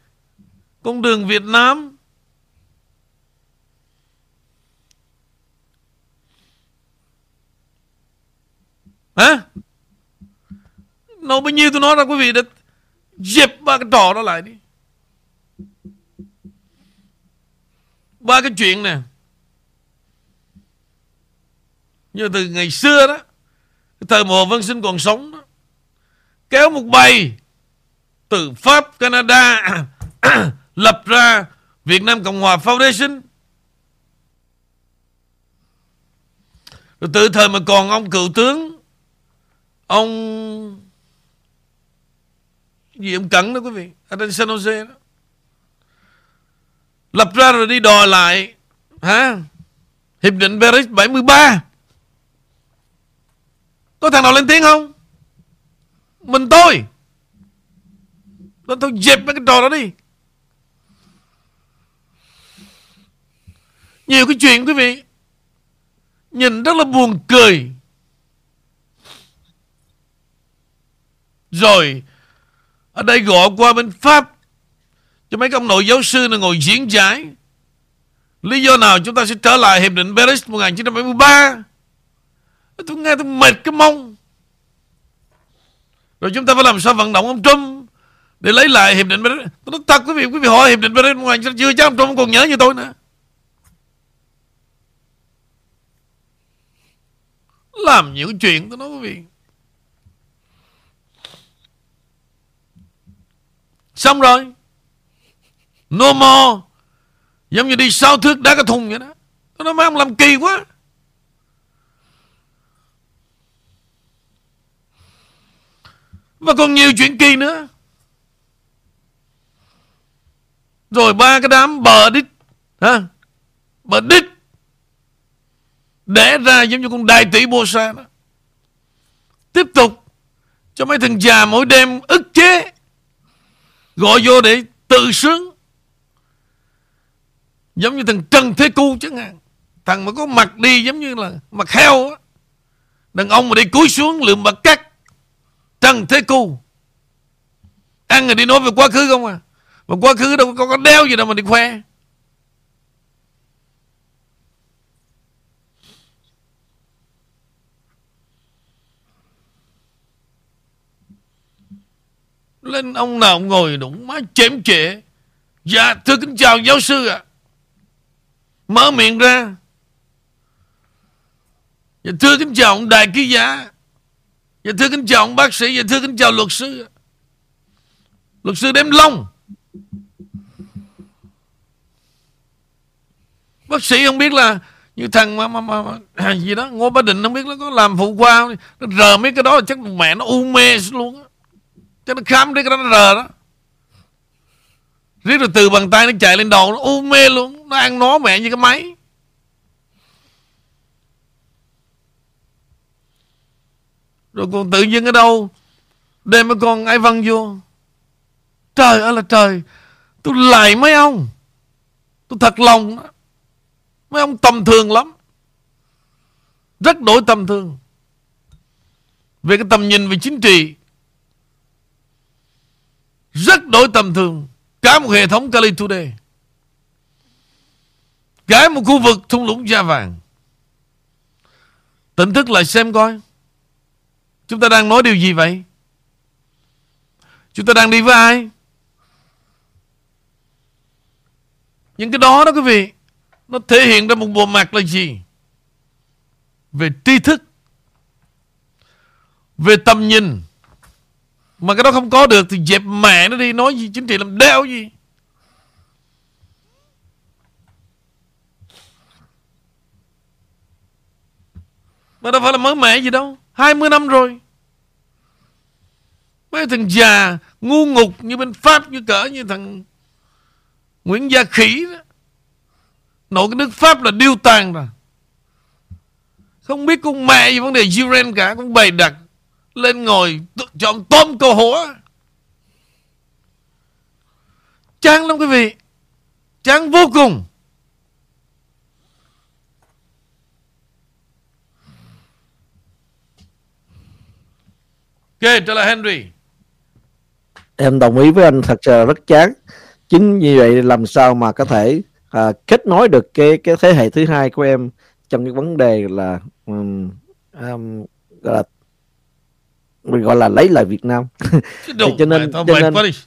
Con đường Việt Nam. Hả? Nó bao nhiêu tôi nói ra quý vị đã Dẹp ba cái trò đó lại đi. Ba cái chuyện nè. Như từ ngày xưa đó thời mùa Văn Sinh còn sống đó kéo một bầy từ Pháp, Canada (coughs) lập ra Việt Nam Cộng Hòa Foundation. Rồi từ thời mà còn ông cựu tướng ông gì ông Cẩn đó quý vị? Ở trên San Jose đó. Lập ra rồi đi đòi lại, hả? Hiệp định Paris 73 có thằng nào lên tiếng không? Mình tôi. Nó thôi dẹp mấy cái trò đó đi. Nhiều cái chuyện quý vị. Nhìn rất là buồn cười. Rồi ở đây gọi qua bên Pháp. Cho mấy ông nội giáo sư này ngồi diễn giải. Lý do nào chúng ta sẽ trở lại Hiệp định Paris 1973 Tôi nghe tôi mệt cái mông. Rồi chúng ta phải làm sao vận động ông Trump Để lấy lại hiệp định Paris? Tôi nói thật quý vị Quý vị hỏi hiệp định Paris ngoài chưa chắc ông Trump còn nhớ như tôi nữa. Làm những chuyện tôi nói quý vị. Xong rồi. No more. Giống như đi sáu thước đá cái thùng vậy đó. Tôi nói mấy ông làm kỳ quá. Và còn nhiều chuyện kỳ nữa. Rồi ba cái đám bờ đít ha? Bờ đít Đẻ ra giống như con đại tỷ bô sa đó. Tiếp tục Cho mấy thằng già mỗi đêm ức chế. Gọi vô để tự sướng. Giống như thằng Trần Thế Cu chẳng hạn. Thằng mà có mặt đi giống như là Mặt heo á. Đàn ông mà đi cúi xuống lượm mặt cắt Trần Thế Cu. Ăn rồi đi nói về quá khứ không à? Mà quá khứ đâu có, có đeo gì đâu mà đi khoe. Lên ông nào ngồi đúng má chém trễ Dạ thưa kính chào giáo sư ạ. À. Mở miệng ra. Dạ thưa kính chào ông đại ký giá. Dạ thưa kính chào ông bác sĩ. Dạ thưa kính chào luật sư Luật sư đếm lông Bác sĩ không biết là Như thằng mà, mà, mà, mà gì đó Ngô Bá Định không biết nó có làm phụ khoa Nó rờ mấy cái đó chắc mẹ nó u mê luôn Chắc nó khám đi cái đó nó rờ đó. Riết rồi từ bàn tay nó chạy lên đầu Nó u mê luôn. Nó ăn nó mẹ như cái máy. Rồi còn tự nhiên ở đâu? Đem mấy con ai văn vô. Trời ơi là trời. Tôi lại mấy ông. Tôi thật lòng Mấy ông tầm thường lắm. Rất đổi tầm thường. Về cái tầm nhìn về chính trị rất đổi tầm thường. Cả một hệ thống Cali Today cả một khu vực thung lũng da vàng. Tỉnh thức lại xem coi. Chúng ta đang nói điều gì vậy? Chúng ta đang đi với ai? Những cái đó đó quý vị, nó thể hiện ra một bộ mặt là gì? Về tri thức. Về tầm nhìn mà cái đó không có được thì dẹp mẹ nó đi, nói gì, chính trị làm đeo gì? Mà đâu phải là mới mẹ gì đâu 20 năm rồi. Mấy thằng già ngu ngục như bên Pháp, như cỡ như thằng Nguyễn Gia Khỉ đó. Nội cái nước Pháp là điêu tàn rồi. Không biết con mẹ gì, vấn đề Iran cả, Con bày đặt lên ngồi chọn tôm cầu hổ Chán lắm quý vị. Chán vô cùng. Ok trở lại Henry. Em đồng ý với anh thật sự rất chán. Chính như vậy làm sao mà có thể à, kết nối được cái cái thế hệ thứ hai của em trong cái vấn đề là um, um, gọi là gọi là lấy lại Việt Nam (laughs) cho nên cho nên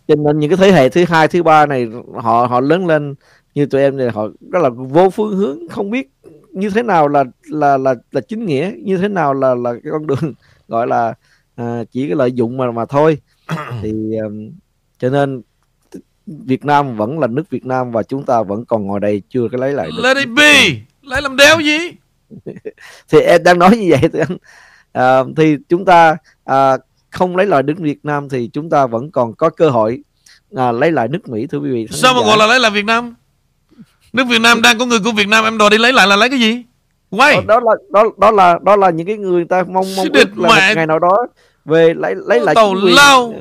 cho nên những cái thế hệ thứ hai thứ ba này họ họ lớn lên như tụi em này họ rất là vô phương hướng không biết như thế nào là là là là chính nghĩa như thế nào là là cái con đường (laughs) gọi là à, chỉ cái lợi dụng mà mà thôi (coughs) thì um, cho nên Việt Nam vẫn là nước Việt Nam và chúng ta vẫn còn ngồi đây chưa có lấy lại được. Let it be. Lấy làm đéo gì? (laughs) thì em đang nói như vậy thì anh à, thì chúng ta à, không lấy lại nước Việt Nam thì chúng ta vẫn còn có cơ hội à, lấy lại nước Mỹ thưa quý vị. Sao mà gọi là lấy lại Việt Nam? Nước Việt Nam đang có người của Việt Nam em đòi đi lấy lại là lấy cái gì? Quay. Đó, đó là đó đó là đó là những cái người ta mong mong ước là một ngày nào đó về lấy lấy lại tàu lao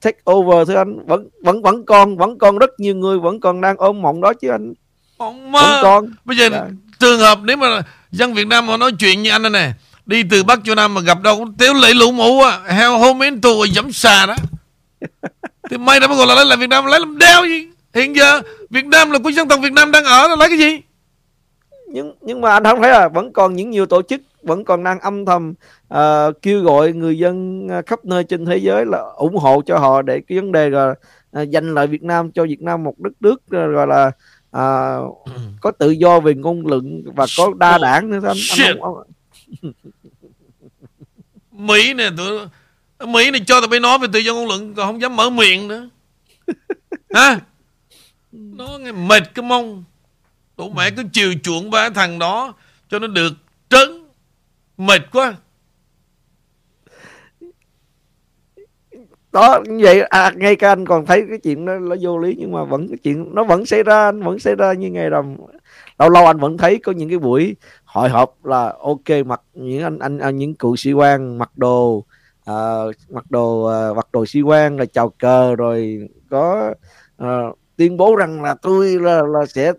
take over thưa anh vẫn vẫn vẫn còn vẫn còn rất nhiều người vẫn còn đang ôm mộng đó chứ anh mộng mơ vẫn còn bây giờ dạ. trường hợp nếu mà dân Việt Nam mà nói chuyện như anh này nè đi từ Bắc cho Nam mà gặp đâu cũng tiếu lẫy lũ mũ à heo hôm đến tù giấm xà đó. (laughs) Thì may đã mới gọi là lấy lại Việt Nam. Lấy làm đeo gì? Hiện giờ Việt Nam là của dân tộc Việt Nam đang ở là lấy cái gì? Nhưng nhưng mà anh không thấy là vẫn còn những nhiều tổ chức vẫn còn đang âm thầm uh, kêu gọi người dân à, khắp nơi trên thế giới là ủng hộ cho họ để cái vấn đề là uh, giành lại Việt Nam cho Việt Nam một đất nước uh, gọi là uh, có tự do về ngôn luận và có đa đảng nữa anh, anh không, không... (laughs) Mỹ nè tụi Mỹ này cho tụi bay nói về tự do ngôn luận còn không dám mở miệng nữa. (laughs) Ha nó nghe mệt cái mông. Tụi mẹ cứ chiều chuộng ba thằng đó cho nó được trấn mệt quá. Đó như vậy à, ngay cả anh còn thấy cái chuyện đó nó vô lý nhưng mà vẫn cái chuyện nó vẫn xảy ra anh vẫn xảy ra như ngày rằm lâu lâu anh vẫn thấy có những cái buổi hội họp là ok mặc những anh anh, anh những cựu sĩ quan mặc đồ uh, mặc đồ uh, mặc đồ sĩ quan là chào cờ rồi có uh, tuyên bố rằng là tôi là, là sẽ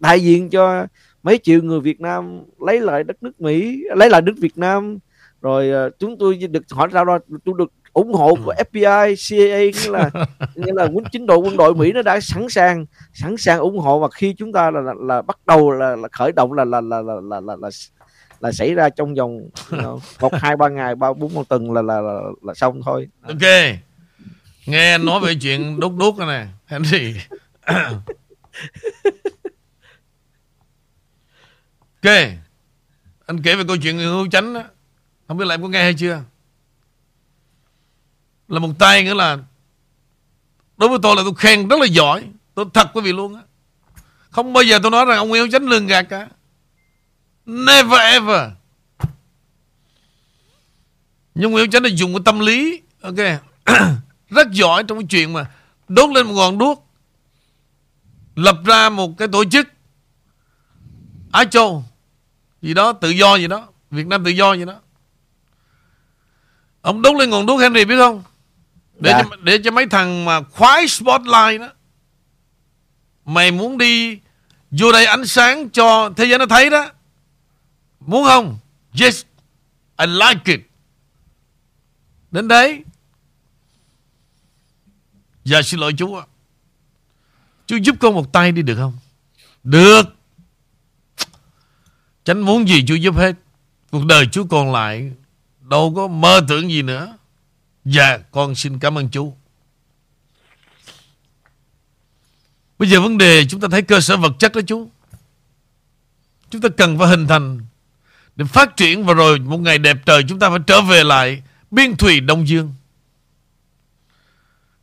đại diện cho mấy triệu người Việt Nam lấy lại đất nước Mỹ lấy lại nước Việt Nam. Rồi uh, chúng tôi được hỏi sao đó tôi được ủng hộ của FBI, CIA nghĩa là (laughs) nghĩa là quân chính đội quân đội Mỹ nó đã sẵn sàng sẵn sàng ủng hộ và khi chúng ta là là, là bắt đầu là, là khởi động là là là là là là, là, là xảy ra trong vòng một hai ba ngày ba bốn một tuần là là, là là xong thôi. Ok. Nghe anh nói về chuyện đốt đốt này Henry. (coughs) Ok Anh kể về câu chuyện người hưu chánh đó Không biết là em có nghe hay chưa là một tay nghĩa là Đối với tôi là tôi khen rất là giỏi. Tôi thật quý vị luôn á. Không bao giờ tôi nói rằng ông Nguyễn tránh Chánh lường gạt cả. Never, ever. Nhưng Nguyễn Hữu Chánh là dùng cái tâm lý, Ok, (clears throat) Rất giỏi trong cái chuyện mà Đốt lên một ngọn đuốc, Lập ra một cái tổ chức Á Châu gì đó, tự do gì đó, Việt Nam tự do gì đó. Ông đốt lên ngọn đuốc Henry biết không? Để dạ. cho, để cho mấy thằng mà khoái spotlight đó mày muốn đi vô đây ánh sáng cho thế giới nó thấy đó muốn không? Yes I like it. Đến đấy. Dạ xin lỗi chú ạ Chú giúp con một tay đi được không? Được. Chánh muốn gì chú giúp hết. Cuộc đời chú còn lại Đâu có mơ tưởng gì nữa Dạ con xin cảm ơn chú. Bây giờ vấn đề chúng ta thấy cơ sở vật chất đó chú. Chúng ta cần phải hình thành Để phát triển và rồi một ngày đẹp trời Chúng ta phải trở về lại Biên thủy Đông Dương.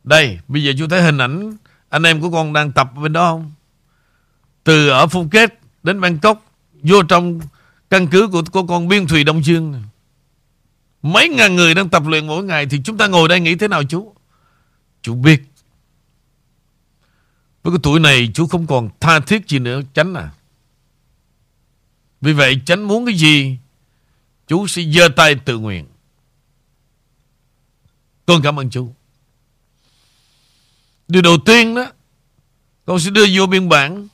Đây bây giờ chú thấy hình ảnh Anh em của con đang tập bên đó không? Từ ở Phuket đến Bangkok Vô trong căn cứ của, của con Biên thủy Đông Dương Mấy ngàn người đang tập luyện mỗi ngày Thì chúng ta ngồi đây nghĩ thế nào chú? Chú biết. Với cái tuổi này chú không còn tha thiết gì nữa tránh à. Vì vậy tránh muốn cái gì, Chú sẽ giơ tay tự nguyện. Con cảm ơn chú. Điều đầu tiên đó, Con sẽ đưa vô biên bản,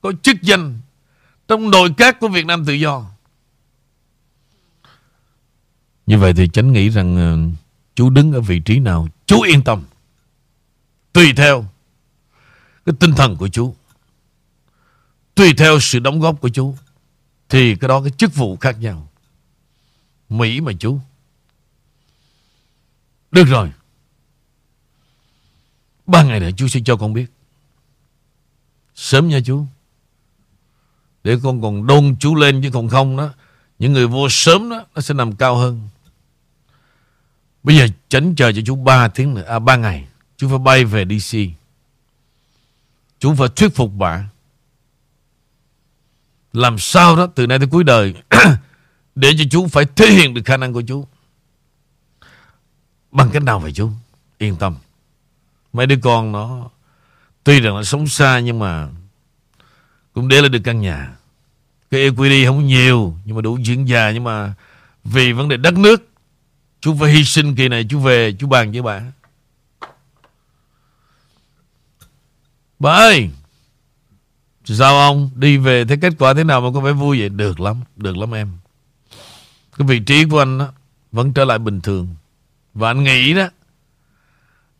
Có chức danh Trong nội các của Việt Nam Tự Do như vậy thì chánh nghĩ rằng uh, chú đứng ở vị trí nào chú yên tâm. Tùy theo cái tinh thần của chú. Tùy theo sự đóng góp của chú. Thì cái đó cái chức vụ khác nhau. Mỹ mà chú. Được rồi. Ba ngày nữa chú sẽ cho con biết. Sớm nha chú. Để con còn đôn chú lên chứ còn không đó. Những người vô sớm đó Nó sẽ nằm cao hơn Bây giờ chấn chờ cho chú 3 tiếng nữa, à 3 ngày. Chú phải bay về DC. Chú phải thuyết phục bà. Làm sao đó từ nay tới cuối đời (coughs) để cho chú phải thể hiện được khả năng của chú. Bằng cách nào vậy chú? Yên tâm. Mấy đứa con nó tuy rằng nó sống xa nhưng mà cũng để là được căn nhà. Cái EQD không nhiều nhưng mà đủ diễn già nhưng mà vì vấn đề đất nước Chú phải hy sinh kỳ này chú về chú bàn với bà. Bà ơi Sao ông Đi về thấy kết quả thế nào mà có vẻ vui vậy? Được lắm Được lắm em. Cái vị trí của anh đó, Vẫn trở lại bình thường. Và anh nghĩ đó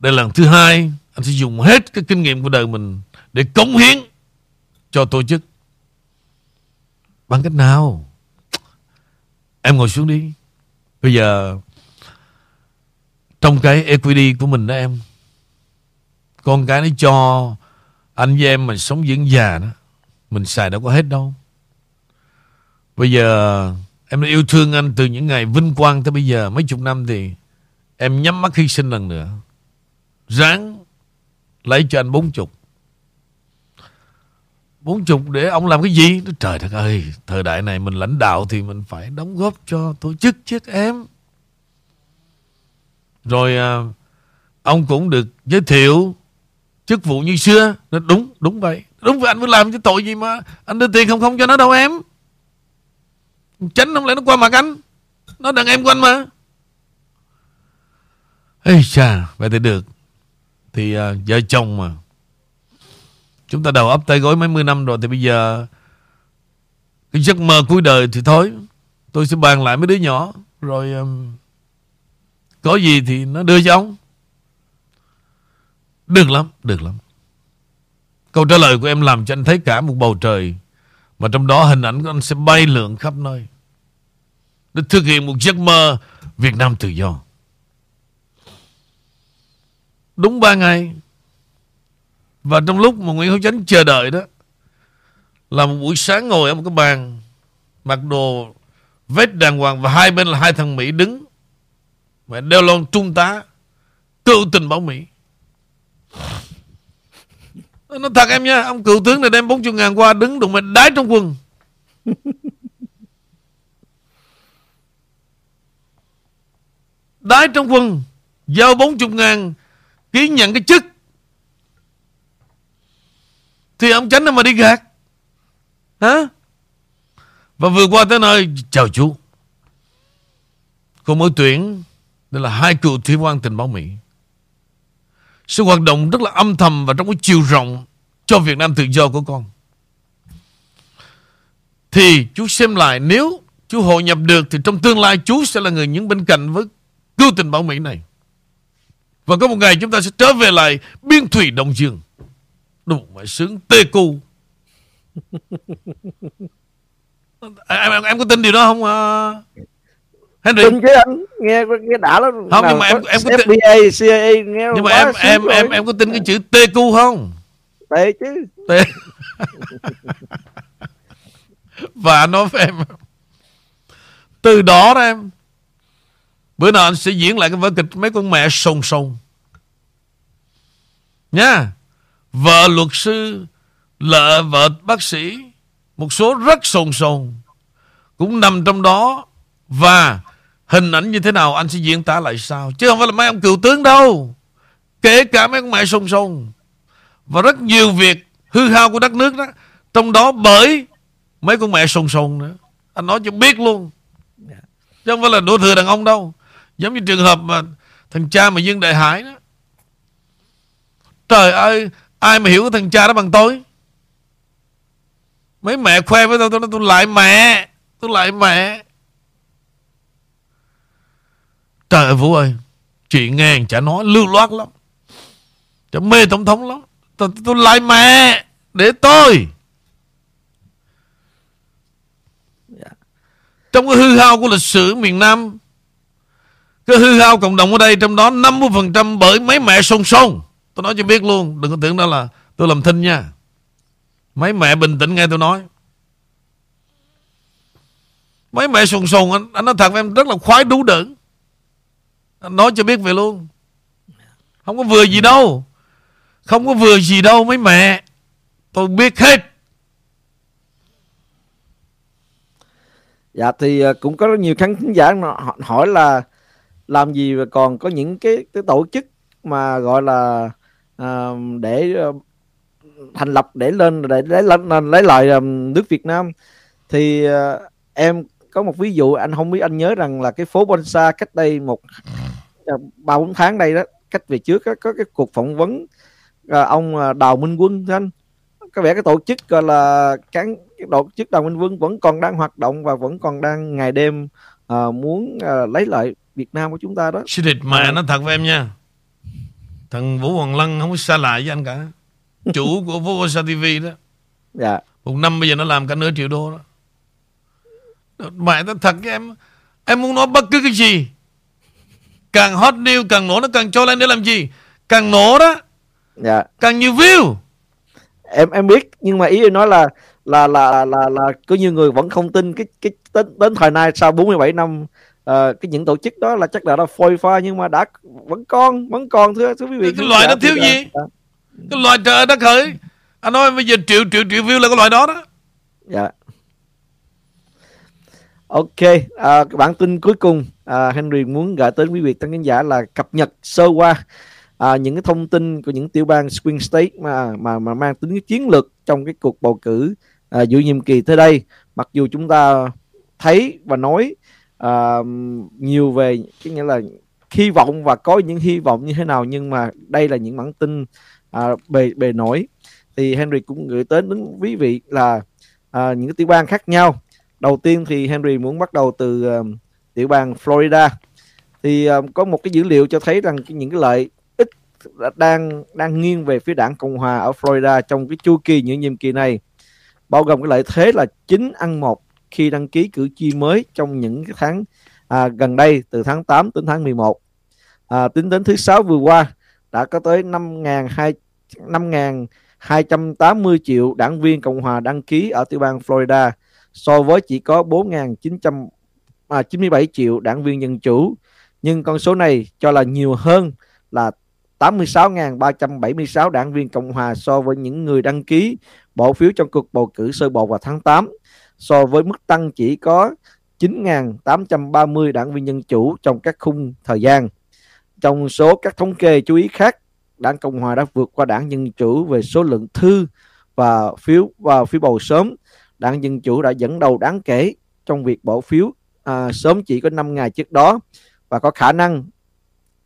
Đây là lần thứ hai Anh sẽ dùng hết cái kinh nghiệm của đời mình Để cống hiến Cho tổ chức. Bằng cách nào? Em ngồi xuống đi. Bây giờ trong cái equity của mình đó em, Con cái nó cho Anh với em mình sống dưỡng già đó, Mình xài đâu có hết đâu. Bây giờ Em đã yêu thương anh từ những ngày vinh quang tới bây giờ, Mấy chục năm thì Em nhắm mắt hy sinh lần nữa. Ráng Lấy cho anh bốn chục. Bốn chục để ông làm cái gì? Trời đất ơi, Thời đại này mình lãnh đạo thì mình phải đóng góp cho tổ chức chứ em rồi à, ông cũng được giới thiệu chức vụ như xưa. nó Đúng, đúng vậy. Đúng vậy anh mới làm cái tội gì mà anh đưa tiền không không cho nó đâu em. Tránh không lẽ nó qua mặt anh. Nó đàn em của anh mà. Ê chà, vậy thì được. Thì uh, vợ chồng mà. Chúng ta đầu ấp tay gối mấy mươi năm rồi thì bây giờ cái giấc mơ cuối đời thì thôi. Tôi sẽ bàn lại mấy đứa nhỏ rồi um, có gì thì nó đưa cho ông. Được lắm Được lắm. Câu trả lời của em làm cho anh thấy cả một bầu trời, Mà trong đó hình ảnh của anh sẽ bay lượn khắp nơi. Để thực hiện một giấc mơ Việt Nam tự do. Đúng ba ngày, Và trong lúc mà Nguyễn Hữu Chánh chờ đợi đó, Là một buổi sáng ngồi ở một cái bàn, Mặc đồ vết đàng hoàng, Và hai bên là hai thằng Mỹ đứng và đeo lon trung tá Cựu tình bảo Mỹ. Nó thật em nha Ông cựu tướng này đem 40 ngàn qua Đứng đụng mày đái trong quần. (laughs) Đái trong quần Giao 40 ngàn Ký nhận cái chức. Thì ông tránh mà đi gạt. Hả? Và vừa qua tới nơi Chào chú. Cô mới tuyển đây là hai cựu thủy quan tình báo Mỹ. Sự hoạt động rất là âm thầm và trong cái chiều rộng cho Việt Nam tự do của con. Thì chú xem lại nếu chú hội nhập được thì trong tương lai chú sẽ là người những bên cạnh với cựu tình báo Mỹ này. Và có một ngày chúng ta sẽ trở về lại biên thủy Đông Dương. Đủ mà sướng tê cu. (laughs) em, em, em có tin điều đó không à? Henry? Tin chứ anh, nghe nghe đã lắm. Không nhưng mà em em có tin FBI, CIA nghe Nhưng mà em em rồi. em em có tin cái chữ cu không? Tê chứ. Tê. Và nói với em Từ đó đó em Bữa nào anh sẽ diễn lại cái vở kịch Mấy con mẹ sông sông Nha Vợ luật sư Lợ vợ bác sĩ Một số rất sồn sồn Cũng nằm trong đó Và hình ảnh như thế nào Anh sẽ diễn tả lại sao? Chứ không phải là mấy ông cựu tướng đâu. Kể cả mấy con mẹ sông sông Và rất nhiều việc hư hao của đất nước đó. Trong đó bởi Mấy con mẹ sồn sồn nữa. Anh nói cho biết luôn. Chứ không phải là đổ thừa đàn ông đâu. Giống như trường hợp mà Thằng cha mà Dương Đại Hải đó. Trời ơi, Ai mà hiểu cái thằng cha đó bằng tôi? Mấy mẹ khoe với tôi Tôi nói tôi lại mẹ Tôi lại mẹ. Trời ơi Vũ ơi Chuyện nghe chả nói lưu loát lắm. Chả mê tổng thống lắm. Tôi, tôi lại mẹ Để tôi. Trong cái hư hao của lịch sử miền Nam Cái hư hao cộng đồng ở đây Trong đó 50% bởi mấy mẹ sông sông Tôi nói cho biết luôn Đừng có tưởng đó là tôi làm thinh nha. Mấy mẹ bình tĩnh nghe tôi nói. Mấy mẹ sùng sùng anh, anh nói thật với em rất là khoái đú đựng nói cho biết về luôn. Không có vừa gì đâu. Không có vừa gì đâu mấy mẹ. Tôi biết hết. Dạ thì à, cũng có rất nhiều khán giả hỏi là làm gì mà còn có những cái, cái tổ chức mà gọi là uh, để uh, thành lập để lên để lấy lên lấy lại nước Việt Nam. Thì uh, em có một ví dụ anh không biết anh nhớ rằng là cái phố Bonsa cách đây một ba bốn tháng đây đó cách về trước đó, có cái cuộc phỏng vấn uh, ông Đào Minh Quân anh có vẻ cái tổ chức gọi là cán cái tổ chức Đào Minh Quân vẫn còn đang hoạt động và vẫn còn đang ngày đêm uh, muốn uh, lấy lại Việt Nam của chúng ta đó. Thịt mà nó thật với em nha. Thằng Vũ Hoàng Lân không có xa lại với anh cả. Chủ (laughs) của Vô Sa TV đó. Dạ. Một năm bây giờ nó làm cả nửa triệu đô đó. Mẹ nó thật với em. Em muốn nói bất cứ cái gì. Càng hot news càng nổ nó càng cho lên để làm gì. Càng nổ đó. Dạ. Càng nhiều view em em biết nhưng mà ý em nói là là là là là, là có nhiều người vẫn không tin cái cái đến, đến thời nay sau 47 năm uh, cái những tổ chức đó là chắc là nó phôi pha nhưng mà đã vẫn còn vẫn còn thưa thưa quý vị cái loại đó thiếu gì à. cái loại trời đất khởi anh nói bây giờ triệu triệu triệu view là cái loại đó đó dạ Ok, à, bản tin cuối cùng à, Henry muốn gửi tới quý vị tăng khán giả là cập nhật sơ qua à, những cái thông tin của những tiểu bang swing state mà mà mà mang tính chiến lược trong cái cuộc bầu cử à, giữa nhiệm kỳ tới đây. Mặc dù chúng ta thấy và nói à, nhiều về cái nghĩa là hy vọng và có những hy vọng như thế nào nhưng mà đây là những bản tin à, bề bề nổi. Thì Henry cũng gửi tới đến quý vị là à, những cái tiểu bang khác nhau. Đầu tiên thì Henry muốn bắt đầu từ à, địa bàn Florida. Thì uh, có một cái dữ liệu cho thấy rằng những cái lợi ích đang đang nghiêng về phía đảng Cộng hòa ở Florida trong cái chu kỳ những nhiệm kỳ này bao gồm cái lợi thế là 9 ăn một khi đăng ký cử tri mới trong những cái tháng à, gần đây từ tháng 8 đến tháng 11 à, tính đến thứ sáu vừa qua đã có tới 5.280 triệu đảng viên Cộng hòa đăng ký ở tiểu bang Florida so với chỉ có 4.997 à, triệu đảng viên dân chủ nhưng con số này cho là nhiều hơn là 86.376 đảng viên Cộng hòa so với những người đăng ký bỏ phiếu trong cuộc bầu cử sơ bộ vào tháng 8 so với mức tăng chỉ có 9.830 đảng viên dân chủ trong các khung thời gian. Trong số các thống kê chú ý khác, đảng Cộng hòa đã vượt qua đảng Dân chủ về số lượng thư và phiếu và phiếu bầu sớm. Đảng Dân chủ đã dẫn đầu đáng kể trong việc bỏ phiếu à, sớm chỉ có 5 ngày trước đó và có khả năng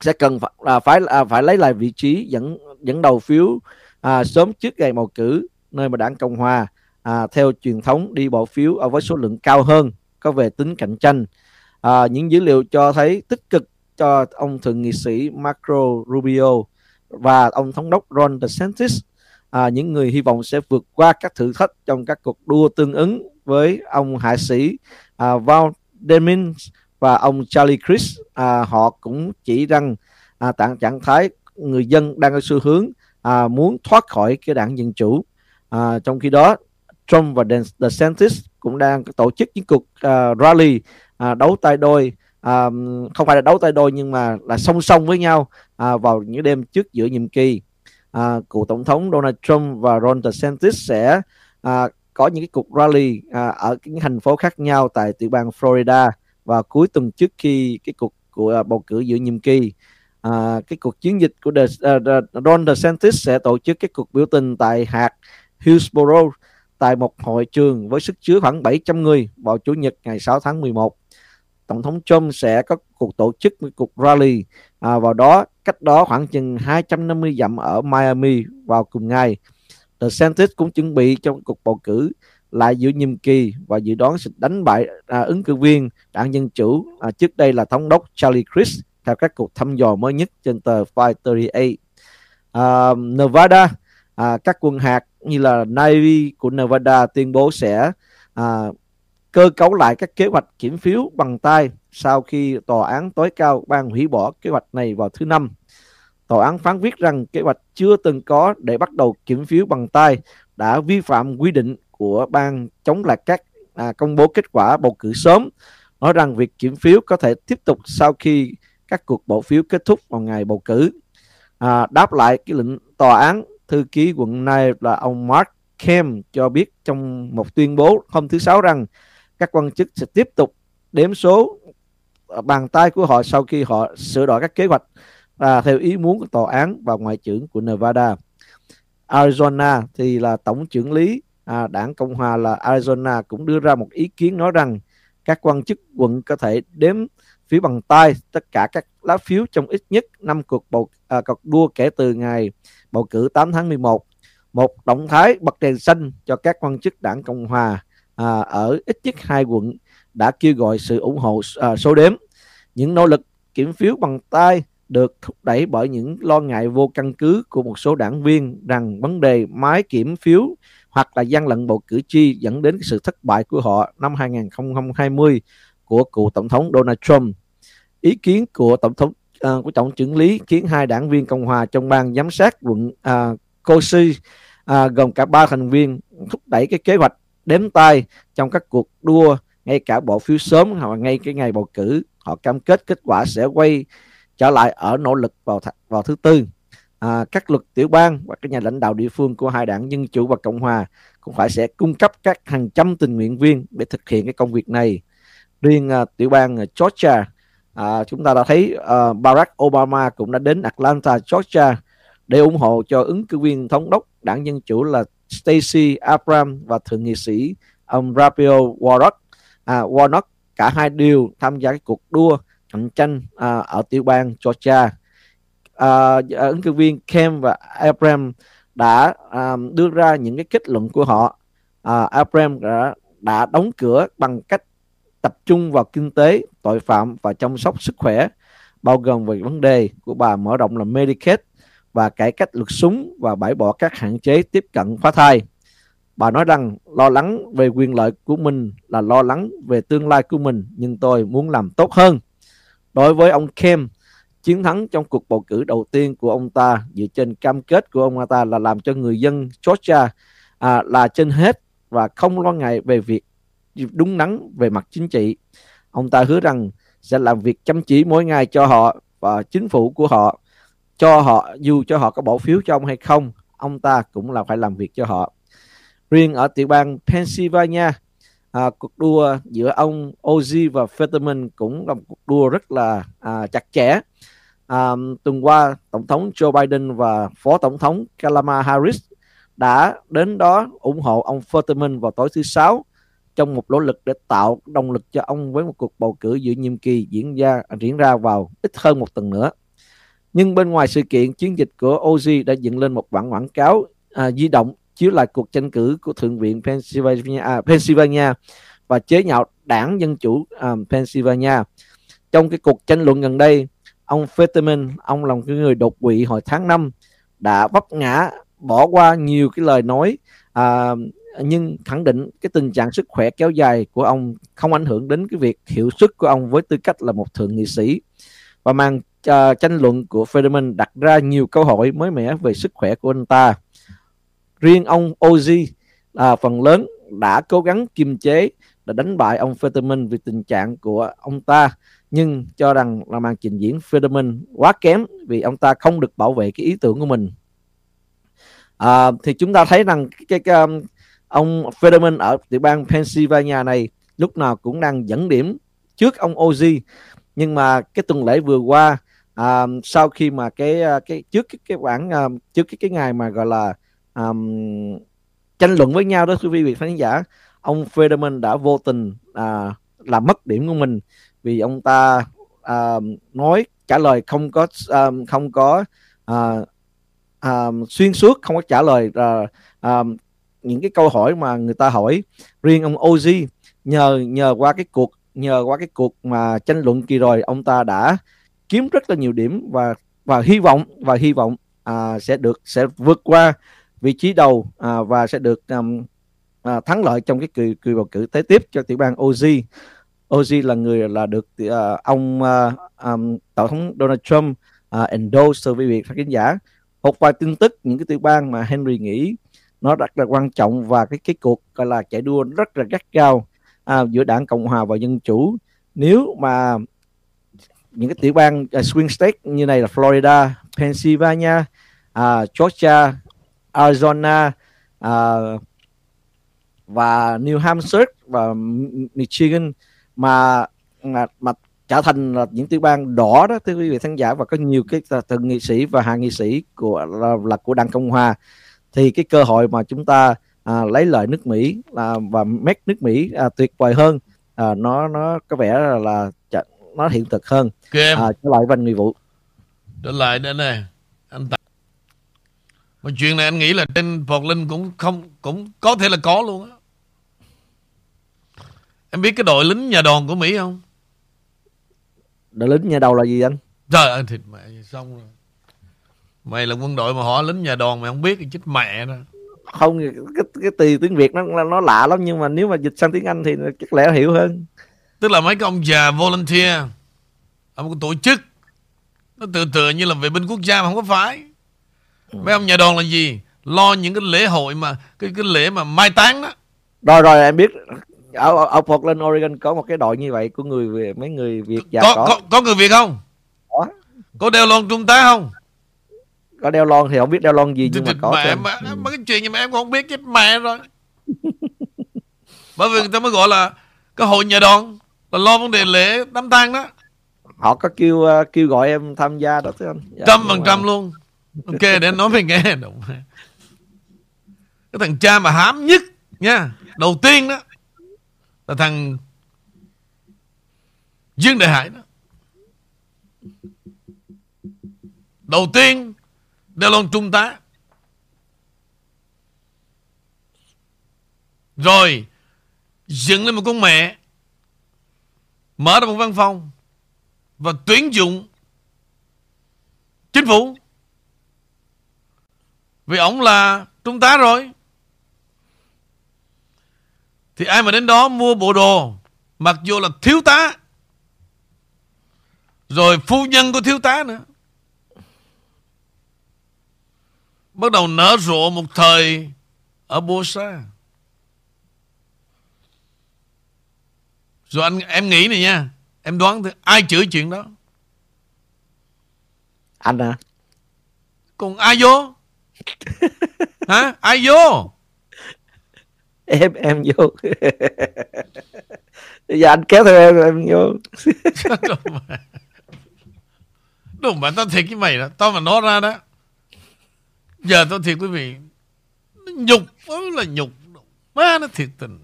sẽ cần phải là phải à, phải lấy lại vị trí dẫn dẫn đầu phiếu à, sớm trước ngày bầu cử nơi mà đảng cộng hòa à, theo truyền thống đi bỏ phiếu ở với số lượng cao hơn có về tính cạnh tranh. À, những dữ liệu cho thấy tích cực cho ông thượng nghị sĩ Marco Rubio và ông thống đốc Ron DeSantis. À, những người hy vọng sẽ vượt qua các thử thách trong các cuộc đua tương ứng với ông hạ sĩ à, Val Demings và ông Charlie Crist à, họ cũng chỉ rằng à, tạng trạng thái người dân đang có xu hướng à, muốn thoát khỏi cái đảng dân chủ. À, trong khi đó Trump và DeSantis cũng đang tổ chức những cuộc uh, rally uh, đấu tay đôi. Uh, không phải là đấu tay đôi nhưng mà là song song với nhau uh, vào những đêm trước giữa nhiệm kỳ. Uh, cựu tổng thống Donald Trump và Ron DeSantis sẽ uh, có những cái cuộc rally à, ở những thành phố khác nhau tại tiểu bang Florida vào cuối tuần trước khi cái cuộc của à, bầu cử giữa nhiệm kỳ à, cái cuộc chiến dịch của De, uh, à, Ron DeSantis sẽ tổ chức cái cuộc biểu tình tại hạt Hillsborough tại một hội trường với sức chứa khoảng 700 người vào Chủ nhật ngày 6 tháng 11. Tổng thống Trump sẽ có cuộc tổ chức một cuộc rally à, vào đó cách đó khoảng chừng 250 dặm ở Miami vào cùng ngày. DeSantis cũng chuẩn bị trong cuộc bầu cử lại giữa nhiệm kỳ và dự đoán sẽ đánh bại à, ứng cử viên đảng Dân Chủ à, trước đây là thống đốc Charlie Crist theo các cuộc thăm dò mới nhất trên tờ 538. À, Nevada, à, các quân hạt như là Navy của Nevada tuyên bố sẽ à, cơ cấu lại các kế hoạch kiểm phiếu bằng tay sau khi tòa án tối cao ban hủy bỏ kế hoạch này vào thứ năm. Tòa án phán quyết rằng kế hoạch chưa từng có để bắt đầu kiểm phiếu bằng tay đã vi phạm quy định của ban chống lại các à, công bố kết quả bầu cử sớm, nói rằng việc kiểm phiếu có thể tiếp tục sau khi các cuộc bỏ phiếu kết thúc vào ngày bầu cử. À, đáp lại cái lệnh tòa án, thư ký quận này là ông Mark Kem cho biết trong một tuyên bố hôm thứ Sáu rằng các quan chức sẽ tiếp tục đếm số à, bàn tay của họ sau khi họ sửa đổi các kế hoạch à, theo ý muốn của tòa án và ngoại trưởng của Nevada. Arizona thì là tổng trưởng lý à, đảng Cộng hòa là Arizona cũng đưa ra một ý kiến nói rằng các quan chức quận có thể đếm phiếu bằng tay tất cả các lá phiếu trong ít nhất 5 cuộc bầu à, cuộc đua kể từ ngày bầu cử 8 tháng 11. Một động thái bật đèn xanh cho các quan chức đảng Cộng hòa à, ở ít nhất hai quận đã kêu gọi sự ủng hộ à, số đếm. Những nỗ lực kiểm phiếu bằng tay được thúc đẩy bởi những lo ngại vô căn cứ của một số đảng viên rằng vấn đề máy kiểm phiếu hoặc là gian lận bầu cử tri dẫn đến sự thất bại của họ năm 2020 của cựu tổng thống Donald Trump. Ý kiến của tổng thống uh, của tổng trưởng lý khiến hai đảng viên cộng hòa trong ban giám sát quận uh, Kosi uh, gồm cả ba thành viên thúc đẩy cái kế hoạch đếm tay trong các cuộc đua ngay cả bỏ phiếu sớm hoặc ngay cái ngày bầu cử họ cam kết kết quả sẽ quay trở lại ở nỗ lực vào th- vào thứ tư. À, các luật tiểu bang và các nhà lãnh đạo địa phương của hai đảng dân chủ và cộng hòa cũng phải sẽ cung cấp các hàng trăm tình nguyện viên để thực hiện cái công việc này. Riêng à, tiểu bang Georgia à, chúng ta đã thấy à, Barack Obama cũng đã đến Atlanta Georgia để ủng hộ cho ứng cử viên thống đốc đảng dân chủ là Stacey Abrams và thượng nghị sĩ ông Raphael Warnock. À, Warnock cả hai đều tham gia cái cuộc đua cạnh tranh à, ở tiểu bang Georgia à, à, ứng cử viên Kem và Abraham đã à, đưa ra những cái kết luận của họ à, Abraham đã, đã đóng cửa bằng cách tập trung vào kinh tế tội phạm và chăm sóc sức khỏe bao gồm về vấn đề của bà mở rộng là Medicaid và cải cách luật súng và bãi bỏ các hạn chế tiếp cận phá thai. Bà nói rằng lo lắng về quyền lợi của mình là lo lắng về tương lai của mình nhưng tôi muốn làm tốt hơn. Đối với ông Kem, chiến thắng trong cuộc bầu cử đầu tiên của ông ta dựa trên cam kết của ông ta là làm cho người dân Georgia à, là trên hết và không lo ngại về việc đúng đắn về mặt chính trị. Ông ta hứa rằng sẽ làm việc chăm chỉ mỗi ngày cho họ và chính phủ của họ cho họ dù cho họ có bỏ phiếu cho ông hay không ông ta cũng là phải làm việc cho họ riêng ở tiểu bang Pennsylvania à, cuộc đua giữa ông Ozzy và Fetterman cũng là một cuộc đua rất là à, chặt chẽ à, tuần qua tổng thống Joe Biden và phó tổng thống Kamala Harris đã đến đó ủng hộ ông Fetterman vào tối thứ sáu trong một nỗ lực để tạo động lực cho ông với một cuộc bầu cử giữa nhiệm kỳ diễn ra diễn ra vào ít hơn một tuần nữa. Nhưng bên ngoài sự kiện, chiến dịch của Oz đã dựng lên một bản quảng cáo à, di động chiếu lại cuộc tranh cử của Thượng viện Pennsylvania, à, Pennsylvania và chế nhạo đảng Dân chủ à, Pennsylvania. Trong cái cuộc tranh luận gần đây, ông Fetterman ông là một người đột quỵ hồi tháng 5 đã vấp ngã bỏ qua nhiều cái lời nói à, nhưng khẳng định cái tình trạng sức khỏe kéo dài của ông không ảnh hưởng đến cái việc hiệu suất của ông với tư cách là một thượng nghị sĩ và màn uh, tranh luận của Federman đặt ra nhiều câu hỏi mới mẻ về sức khỏe của anh ta riêng ông Ozzy là phần lớn đã cố gắng kiềm chế đã đánh bại ông Fetterman vì tình trạng của ông ta. Nhưng cho rằng là màn trình diễn Fetterman quá kém vì ông ta không được bảo vệ cái ý tưởng của mình. À, thì chúng ta thấy rằng cái, cái um, ông Fetterman ở tiểu bang Pennsylvania này lúc nào cũng đang dẫn điểm trước ông Ozzy nhưng mà cái tuần lễ vừa qua à, sau khi mà cái à, cái trước cái cái bản à, trước cái cái ngày mà gọi là um, tranh luận với nhau đó quý vị khán giả. Ông Federman đã vô tình à, làm mất điểm của mình vì ông ta à, nói trả lời không có à, không có à, à, xuyên suốt không có trả lời à, à, những cái câu hỏi mà người ta hỏi. Riêng ông Oz nhờ nhờ qua cái cuộc nhờ qua cái cuộc mà tranh luận kỳ rồi ông ta đã kiếm rất là nhiều điểm và và hy vọng và hy vọng à, sẽ được sẽ vượt qua vị trí đầu à, và sẽ được um, à, thắng lợi trong cái kỳ kỳ bầu cử tế tiếp cho tiểu bang Oz. Oz là người là được uh, ông uh, um, tổng thống Donald Trump uh, endorse với việc khán giả. Một vài tin tức những cái tiểu bang mà Henry nghĩ nó rất là quan trọng và cái cái cuộc gọi là chạy đua rất là gắt gao à, giữa đảng cộng hòa và dân chủ nếu mà những cái tiểu bang uh, swing state như này là Florida, Pennsylvania, uh, Georgia, Arizona uh, và New Hampshire và Michigan. Mà mà, mà trở thành là những tiểu bang đỏ đó thưa quý vị khán giả và có nhiều cái thượng nghị sĩ và hạ nghị sĩ của là, là của đảng cộng hòa. Thì cái cơ hội mà chúng ta à, lấy lợi nước Mỹ à, và make nước Mỹ à, tuyệt vời hơn à, nó nó có vẻ là, là nó hiện thực hơn. Okay. à, trở lại anh Người Vũ. Trở lại đây này anh ta... mà chuyện này anh nghĩ là trên Linh cũng không cũng có thể là có luôn á. Em biết cái đội lính nhà đòn của Mỹ không? Đội lính nhà đầu là gì anh? Trời ơi thịt mẹ xong rồi. Mày là quân đội mà họ lính nhà đòn mày không biết thì chết mẹ đó. Không cái cái từ tiếng Việt nó nó lạ lắm nhưng mà nếu mà dịch sang tiếng Anh thì chắc lẽ hiểu hơn. Tức là mấy cái ông già volunteer ở một tổ chức nó tự tự như là vệ binh quốc gia mà không có phải mấy ông nhà đoàn là gì? Lo những cái lễ hội mà cái cái lễ mà mai táng đó. Rồi rồi em biết ở ở Portland Oregon có một cái đội như vậy của người về mấy người Việt già có, có. có có người Việt không? Có. Có đeo lon trung tá không? Có đeo lon thì không biết đeo lon gì nhưng mà có mẹ mà, ừ. mà cái chuyện gì mà em không biết chết mẹ rồi. Bởi vì người ta mới gọi là cái hội nhà đoàn là lo vấn đề lễ đám tang đó. Họ có kêu uh, kêu gọi em tham gia đó thưa anh dạ, trăm phần trăm luôn ok, để anh nói về nghe. Đúng cái thằng cha mà hám nhất nha, đầu tiên đó, là thằng Dương Đại Hải đó. Đầu tiên đeo lon trung tá. Rồi, dựng lên một con mẹ, mở ra một văn phòng và tuyển dụng chính phủ vì ông là trung tá rồi. Thì ai mà đến đó mua bộ đồ mặc dù là thiếu tá rồi phu nhân của thiếu tá nữa. Bắt đầu nở rộ một thời ở Bosa Rồi anh em nghĩ này nha Em đoán thử ai chửi chuyện đó? Anh à Còn ai vô Hả? Ai vô? Em em vô. Bây giờ anh kéo theo em em vô. (laughs) Đúng mà tao thiệt với mày đó. Tao mà nói ra đó Giờ tao thiệt quý vị. Nhục là nhục. Má nó thiệt tình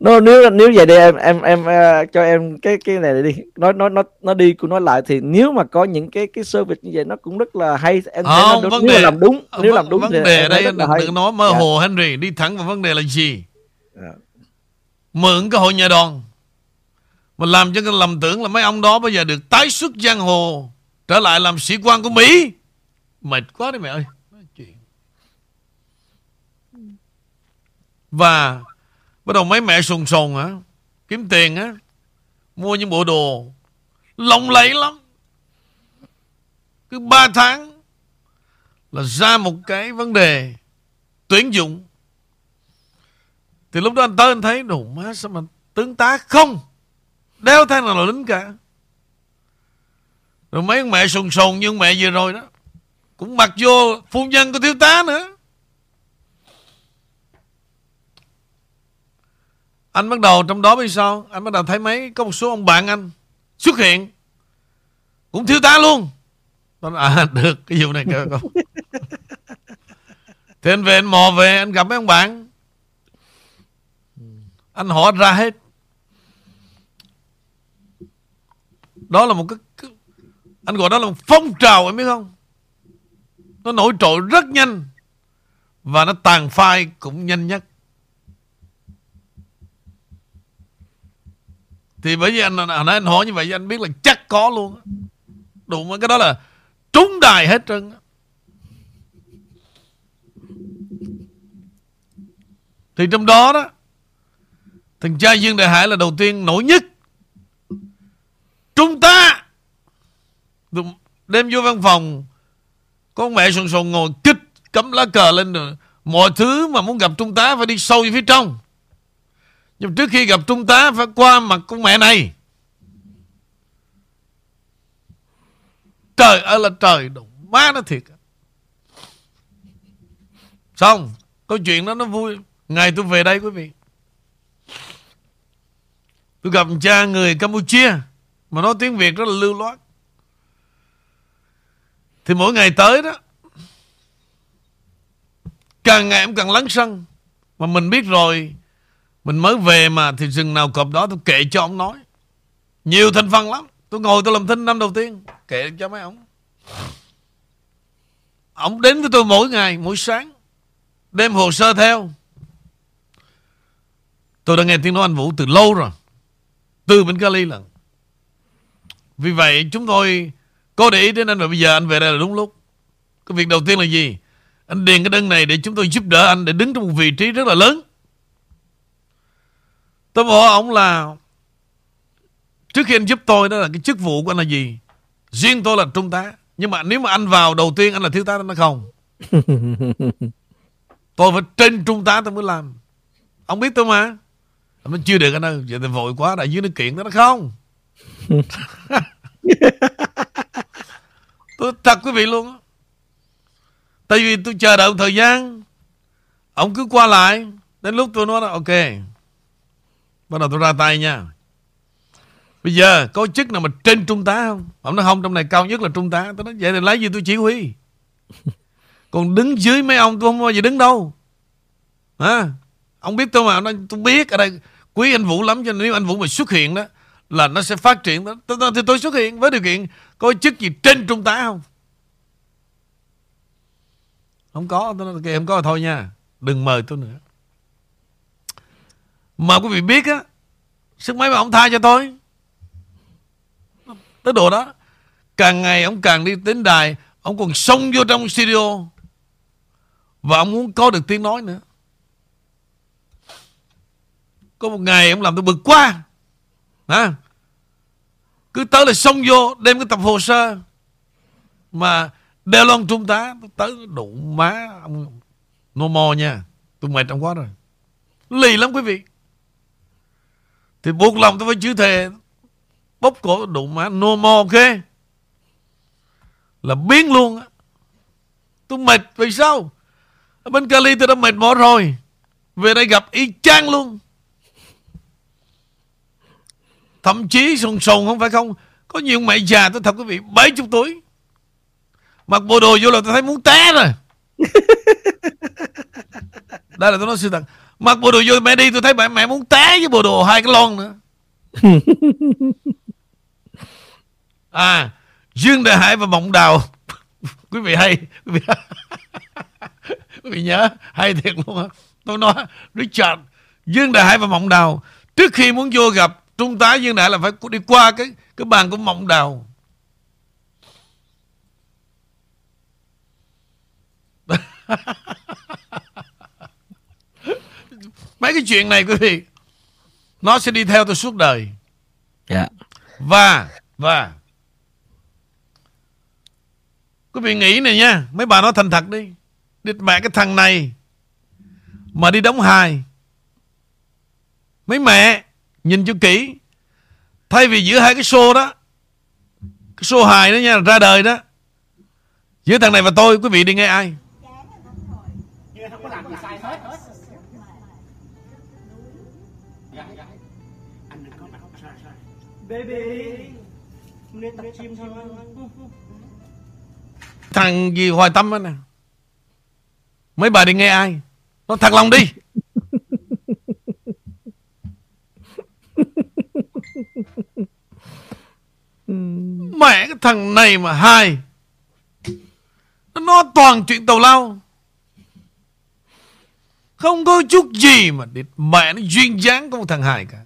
nó nếu nếu vậy đi em em em uh, cho em cái cái này đi. Nói nói nó nó đi cũng nói lại thì nếu mà có những cái cái service như vậy nó cũng rất là hay. Em không, thấy nó, vấn nếu đề, làm đúng nếu v- làm đúng vấn thì đề đây đừng, đừng nói mơ dạ. hồ Henry đi thẳng vào vấn đề là gì? Dạ. mượn cái hội nhà đoàn. Mà làm cho cái lầm tưởng là mấy ông đó bây giờ được tái xuất giang hồ Trở lại làm sĩ quan của Mỹ. Mệt quá đấy mẹ ơi. Và Bắt đầu mấy mẹ sùng sùng á, Kiếm tiền á, Mua những bộ đồ Lộng lẫy lắm. Cứ 3 tháng Là ra một cái vấn đề Tuyển dụng. Thì lúc đó anh tới anh thấy, Đồ má sao mà tướng tá không? Đeo thang nào là lính cả. Rồi mấy ông mẹ sùng sùng như mẹ vừa rồi đó, Cũng mặc vô phu nhân của thiếu tá nữa. Anh bắt đầu trong đó biết sao? Anh bắt đầu thấy mấy Có một số ông bạn anh xuất hiện. Cũng thiếu tá luôn. Tôi nói, à (laughs) được cái vụ này cơ con Thì anh về anh mò về Anh gặp mấy ông bạn. Anh hỏi ra hết. Đó là một cái, cái Anh gọi đó là một phong trào em biết không? Nó nổi trội rất nhanh. Và nó tàn phai cũng nhanh nhất Thì bởi vì anh hồi nãy anh hỏi như vậy, anh biết là chắc có luôn Đủ cái đó là trúng đài hết trơn Thì trong đó đó, Thằng cha Dương Đại Hải là đầu tiên nổi nhất. Chúng ta Đêm vô văn phòng Con mẹ sồn sồn ngồi kích cấm lá cờ lên rồi, Mọi thứ mà muốn gặp trung tá phải đi sâu vào phía trong. Nhưng trước khi gặp trung tá, Phải qua mặt con mẹ này. Trời ơi là trời Đồ má nó thiệt. Xong, Câu chuyện đó nó vui. Ngày tôi về đây quý vị. Tôi gặp cha người Campuchia, Mà nói tiếng Việt rất là lưu loát. Thì mỗi ngày tới đó, Càng ngày em càng lắng sân. Mà mình biết rồi mình mới về mà Thì rừng nào cọp đó tôi kệ cho ông nói. Nhiều thành phần lắm. Tôi ngồi tôi làm thinh năm đầu tiên. Kệ cho mấy ông. Ông đến với tôi mỗi ngày, Mỗi sáng. Đem hồ sơ theo. Tôi đã nghe tiếng nói anh Vũ từ lâu rồi. Từ bên Cali lần. Vì vậy chúng tôi Có để ý đến anh và bây giờ anh về đây là đúng lúc. Cái việc đầu tiên là gì? Anh điền cái đơn này để chúng tôi giúp đỡ anh Để đứng trong một vị trí rất là lớn. Tôi hỏi ông là Trước khi anh giúp tôi đó là cái chức vụ của anh là gì? Riêng tôi là trung tá. Nhưng mà nếu mà anh vào đầu tiên anh là thiếu tá nó không. (laughs) Tôi phải trên trung tá tôi mới làm. Ông biết tôi mà. Nó chưa được anh ơi Vậy thì vội quá Đại dưới nó kiện đó nó không. (laughs) Tôi thật quý vị luôn Tại vì tôi chờ đợi một thời gian. Ông cứ qua lại. Đến lúc tôi nói là ok Bắt đầu tôi ra tay nha. Bây giờ có chức nào mà trên trung tá không? Ông nói không trong này cao nhất là trung tá. Tôi nói vậy thì lấy gì tôi chỉ huy? (laughs) Còn đứng dưới mấy ông tôi không bao giờ đứng đâu. À, Ông biết tôi mà nói, Tôi biết ở đây quý anh Vũ lắm Cho nên nếu anh Vũ mà xuất hiện đó Là nó sẽ phát triển đó. Thì tôi xuất hiện với điều kiện Có chức gì trên trung tá không? Không có tôi nói, kìa Không có thôi nha. Đừng mời tôi nữa. Mà quý vị biết á Sức mấy mà ông tha cho tôi Tới độ đó Càng ngày ông càng đi đến đài Ông còn xông vô trong studio Và ông muốn có được tiếng nói nữa. Có một ngày ông làm tôi bực quá à, Cứ tới là xông vô Đem cái tập hồ sơ Mà đeo lon trung tá Tới đủ má ông No more nha Tôi mệt trong quá rồi. Lì lắm quý vị. Thì buộc lòng tôi phải chữ thề. Bóp cổ đụng má. No more ok? Là biến luôn á. Tôi mệt vì sao? Ở bên Cali tôi đã mệt mỏi rồi. Về đây gặp y chang luôn. Thậm chí sùng sùng không phải không? Có nhiều mẹ già tôi thật quý vị 70 tuổi. Mặc bộ đồ vô là tôi thấy muốn té rồi. (laughs) Đây là tôi nói sự thật Mặc bộ đồ vô mẹ đi tôi thấy mẹ mẹ muốn té với bộ đồ hai cái lon nữa. (laughs) À Dương Đại Hải và Mộng Đào. (laughs) Quý vị hay Quý vị, (laughs) quý vị nhớ Hay thiệt luôn Tôi nói Richard Dương Đại Hải và Mộng Đào Trước khi muốn vô gặp Trung tá Dương Đại là phải đi qua cái cái bàn của Mộng Đào. Mấy cái chuyện này quý vị Nó sẽ đi theo tôi suốt đời. Dạ. Và Và Quý vị nghĩ này nha Mấy bà nói thành thật đi. Địt mẹ cái thằng này Mà đi đóng hài Mấy mẹ Nhìn cho kỹ. Thay vì giữa hai cái show đó Cái show hài đó nha Ra đời đó Giữa thằng này và tôi Quý vị đi nghe ai baby. Nên tập gym thôi. Thằng gì hoài tâm đó nè? Mấy bà đi nghe ai? Nó thật lòng đi. Mẹ cái thằng này mà hai. Nó toàn chuyện tàu lao. Không có chút gì mà để Mẹ nó duyên dáng con một thằng hài cả.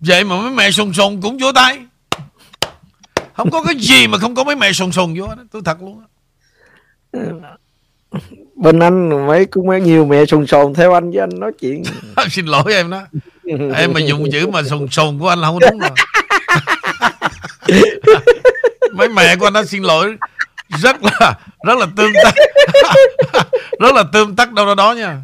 Vậy mà mấy mẹ sùng sùng cũng vỗ tay. Không có cái gì mà không có mấy mẹ sùng sùng vô đó Tôi thật luôn Bên anh mấy cũng mấy nhiều mẹ sùng sồn theo anh với anh nói chuyện. (laughs) Xin lỗi em đó. Em mà dùng chữ mà sùng sùng của anh là không đúng rồi. (laughs) Mấy mẹ của anh đã xin lỗi. Rất là Rất là tương tác (laughs) Rất là tương tác đâu đó đó nha.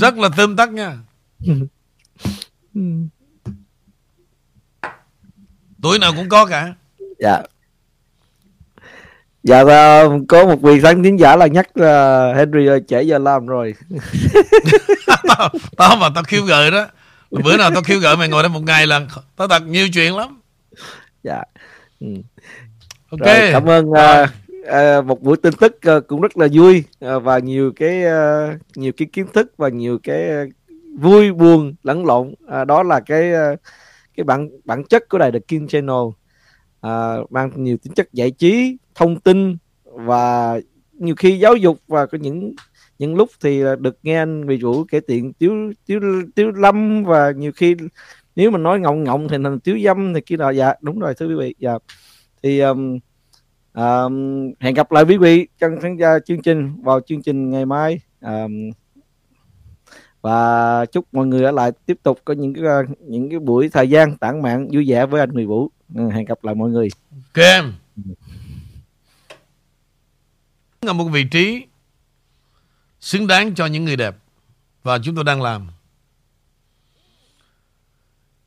Rất là tương tác nha (laughs) Tuổi nào cũng có cả. Dạ. Dạ à, có một vị khán thính giả là nhắc uh, Henry ơi trễ giờ làm rồi. Tao, (laughs) tao mà tao khiêu gợi đó. Bữa nào tao khiêu gợi mày ngồi đây một ngày là Tao thật nhiều chuyện lắm. Dạ. Ừ. Ok. Rồi, cảm ơn uh, uh, một buổi tin tức uh, cũng rất là vui uh, và nhiều cái uh, nhiều cái kiến thức và nhiều cái uh, vui buồn lẫn lộn. À, đó là cái ờ, cái bản bản chất của đài The King Channel. À, mang nhiều tính chất giải trí thông tin và nhiều khi giáo dục và có những những lúc thì ờ, được nghe anh Vị Vũ kể chuyện tiếu tiếu tiếu lâm và nhiều khi nếu mà nói ngọng ngọng thì thành tiếu dâm thì kia là dạ đúng rồi thưa quý vị. Dạ. Thì um, um, hẹn gặp lại quý vị trong tham gia chương trình vào chương trình ngày mai. Um, và chúc mọi người ở lại tiếp tục có những cái những cái buổi thời gian tản mạn, vui vẻ với anh Người Vũ. Ừ, hẹn gặp lại mọi người. Ok em. Ở một vị trí xứng đáng cho những người đẹp và chúng tôi đang làm.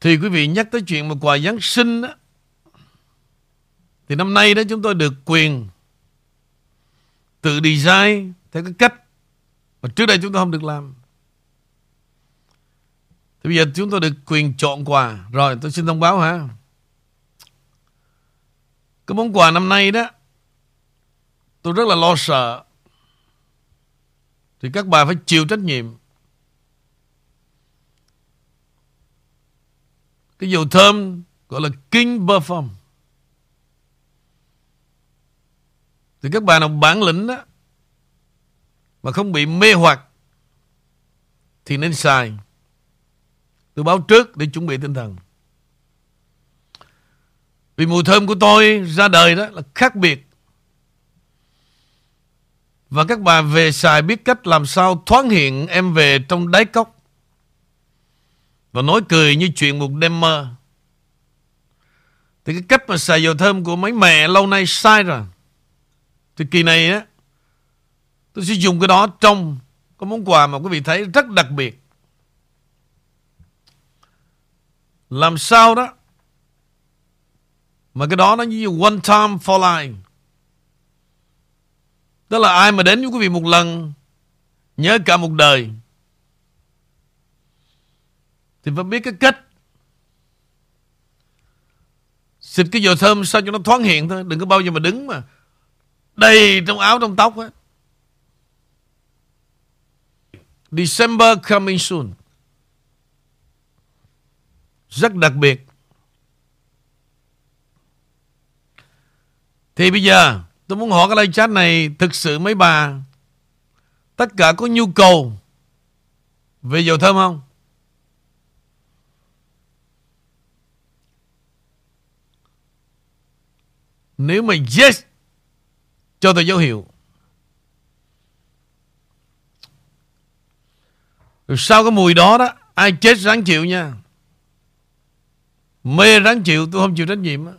Thì quý vị nhắc tới chuyện một quà Giáng sinh đó thì năm nay đó chúng tôi được quyền tự design theo cái cách mà trước đây chúng tôi không được làm. Thì bây giờ chúng tôi được quyền chọn quà. Rồi, tôi xin thông báo ha. Cái món quà năm nay đó, tôi rất là lo sợ. Thì các bà phải chịu trách nhiệm. Cái dầu thơm gọi là King Perform. Thì các bà nào bản lĩnh đó, Mà không bị mê hoặc, Thì nên xài Tôi báo trước để chuẩn bị tinh thần. Vì mùi thơm của tôi ra đời đó là khác biệt. Và các bà về xài biết cách làm sao thoáng hiện em về trong đáy cốc. Và nói cười như chuyện một đêm mơ. Thì cái cách mà xài dầu thơm của mấy mẹ lâu nay sai rồi. Thì kỳ này á, Tôi sẽ dùng cái đó trong có món quà mà quý vị thấy rất đặc biệt. Làm sao đó? Mà cái đó nó như one time for life. Đó là ai mà đến với quý vị một lần, Nhớ cả một đời, Thì phải biết cái cách. Xịt cái dầu thơm sao cho nó thoáng hiện thôi, Đừng có bao giờ mà đứng mà đầy trong áo, trong tóc á. December coming soon rất đặc biệt. Thì bây giờ, tôi muốn hỏi cái live chat này thực sự mấy bà, tất cả có nhu cầu về dầu thơm không? Nếu mà yes cho tôi dấu hiệu sau cái mùi đó đó, Ai chết ráng chịu nha Mê ráng chịu tôi không chịu trách nhiệm á.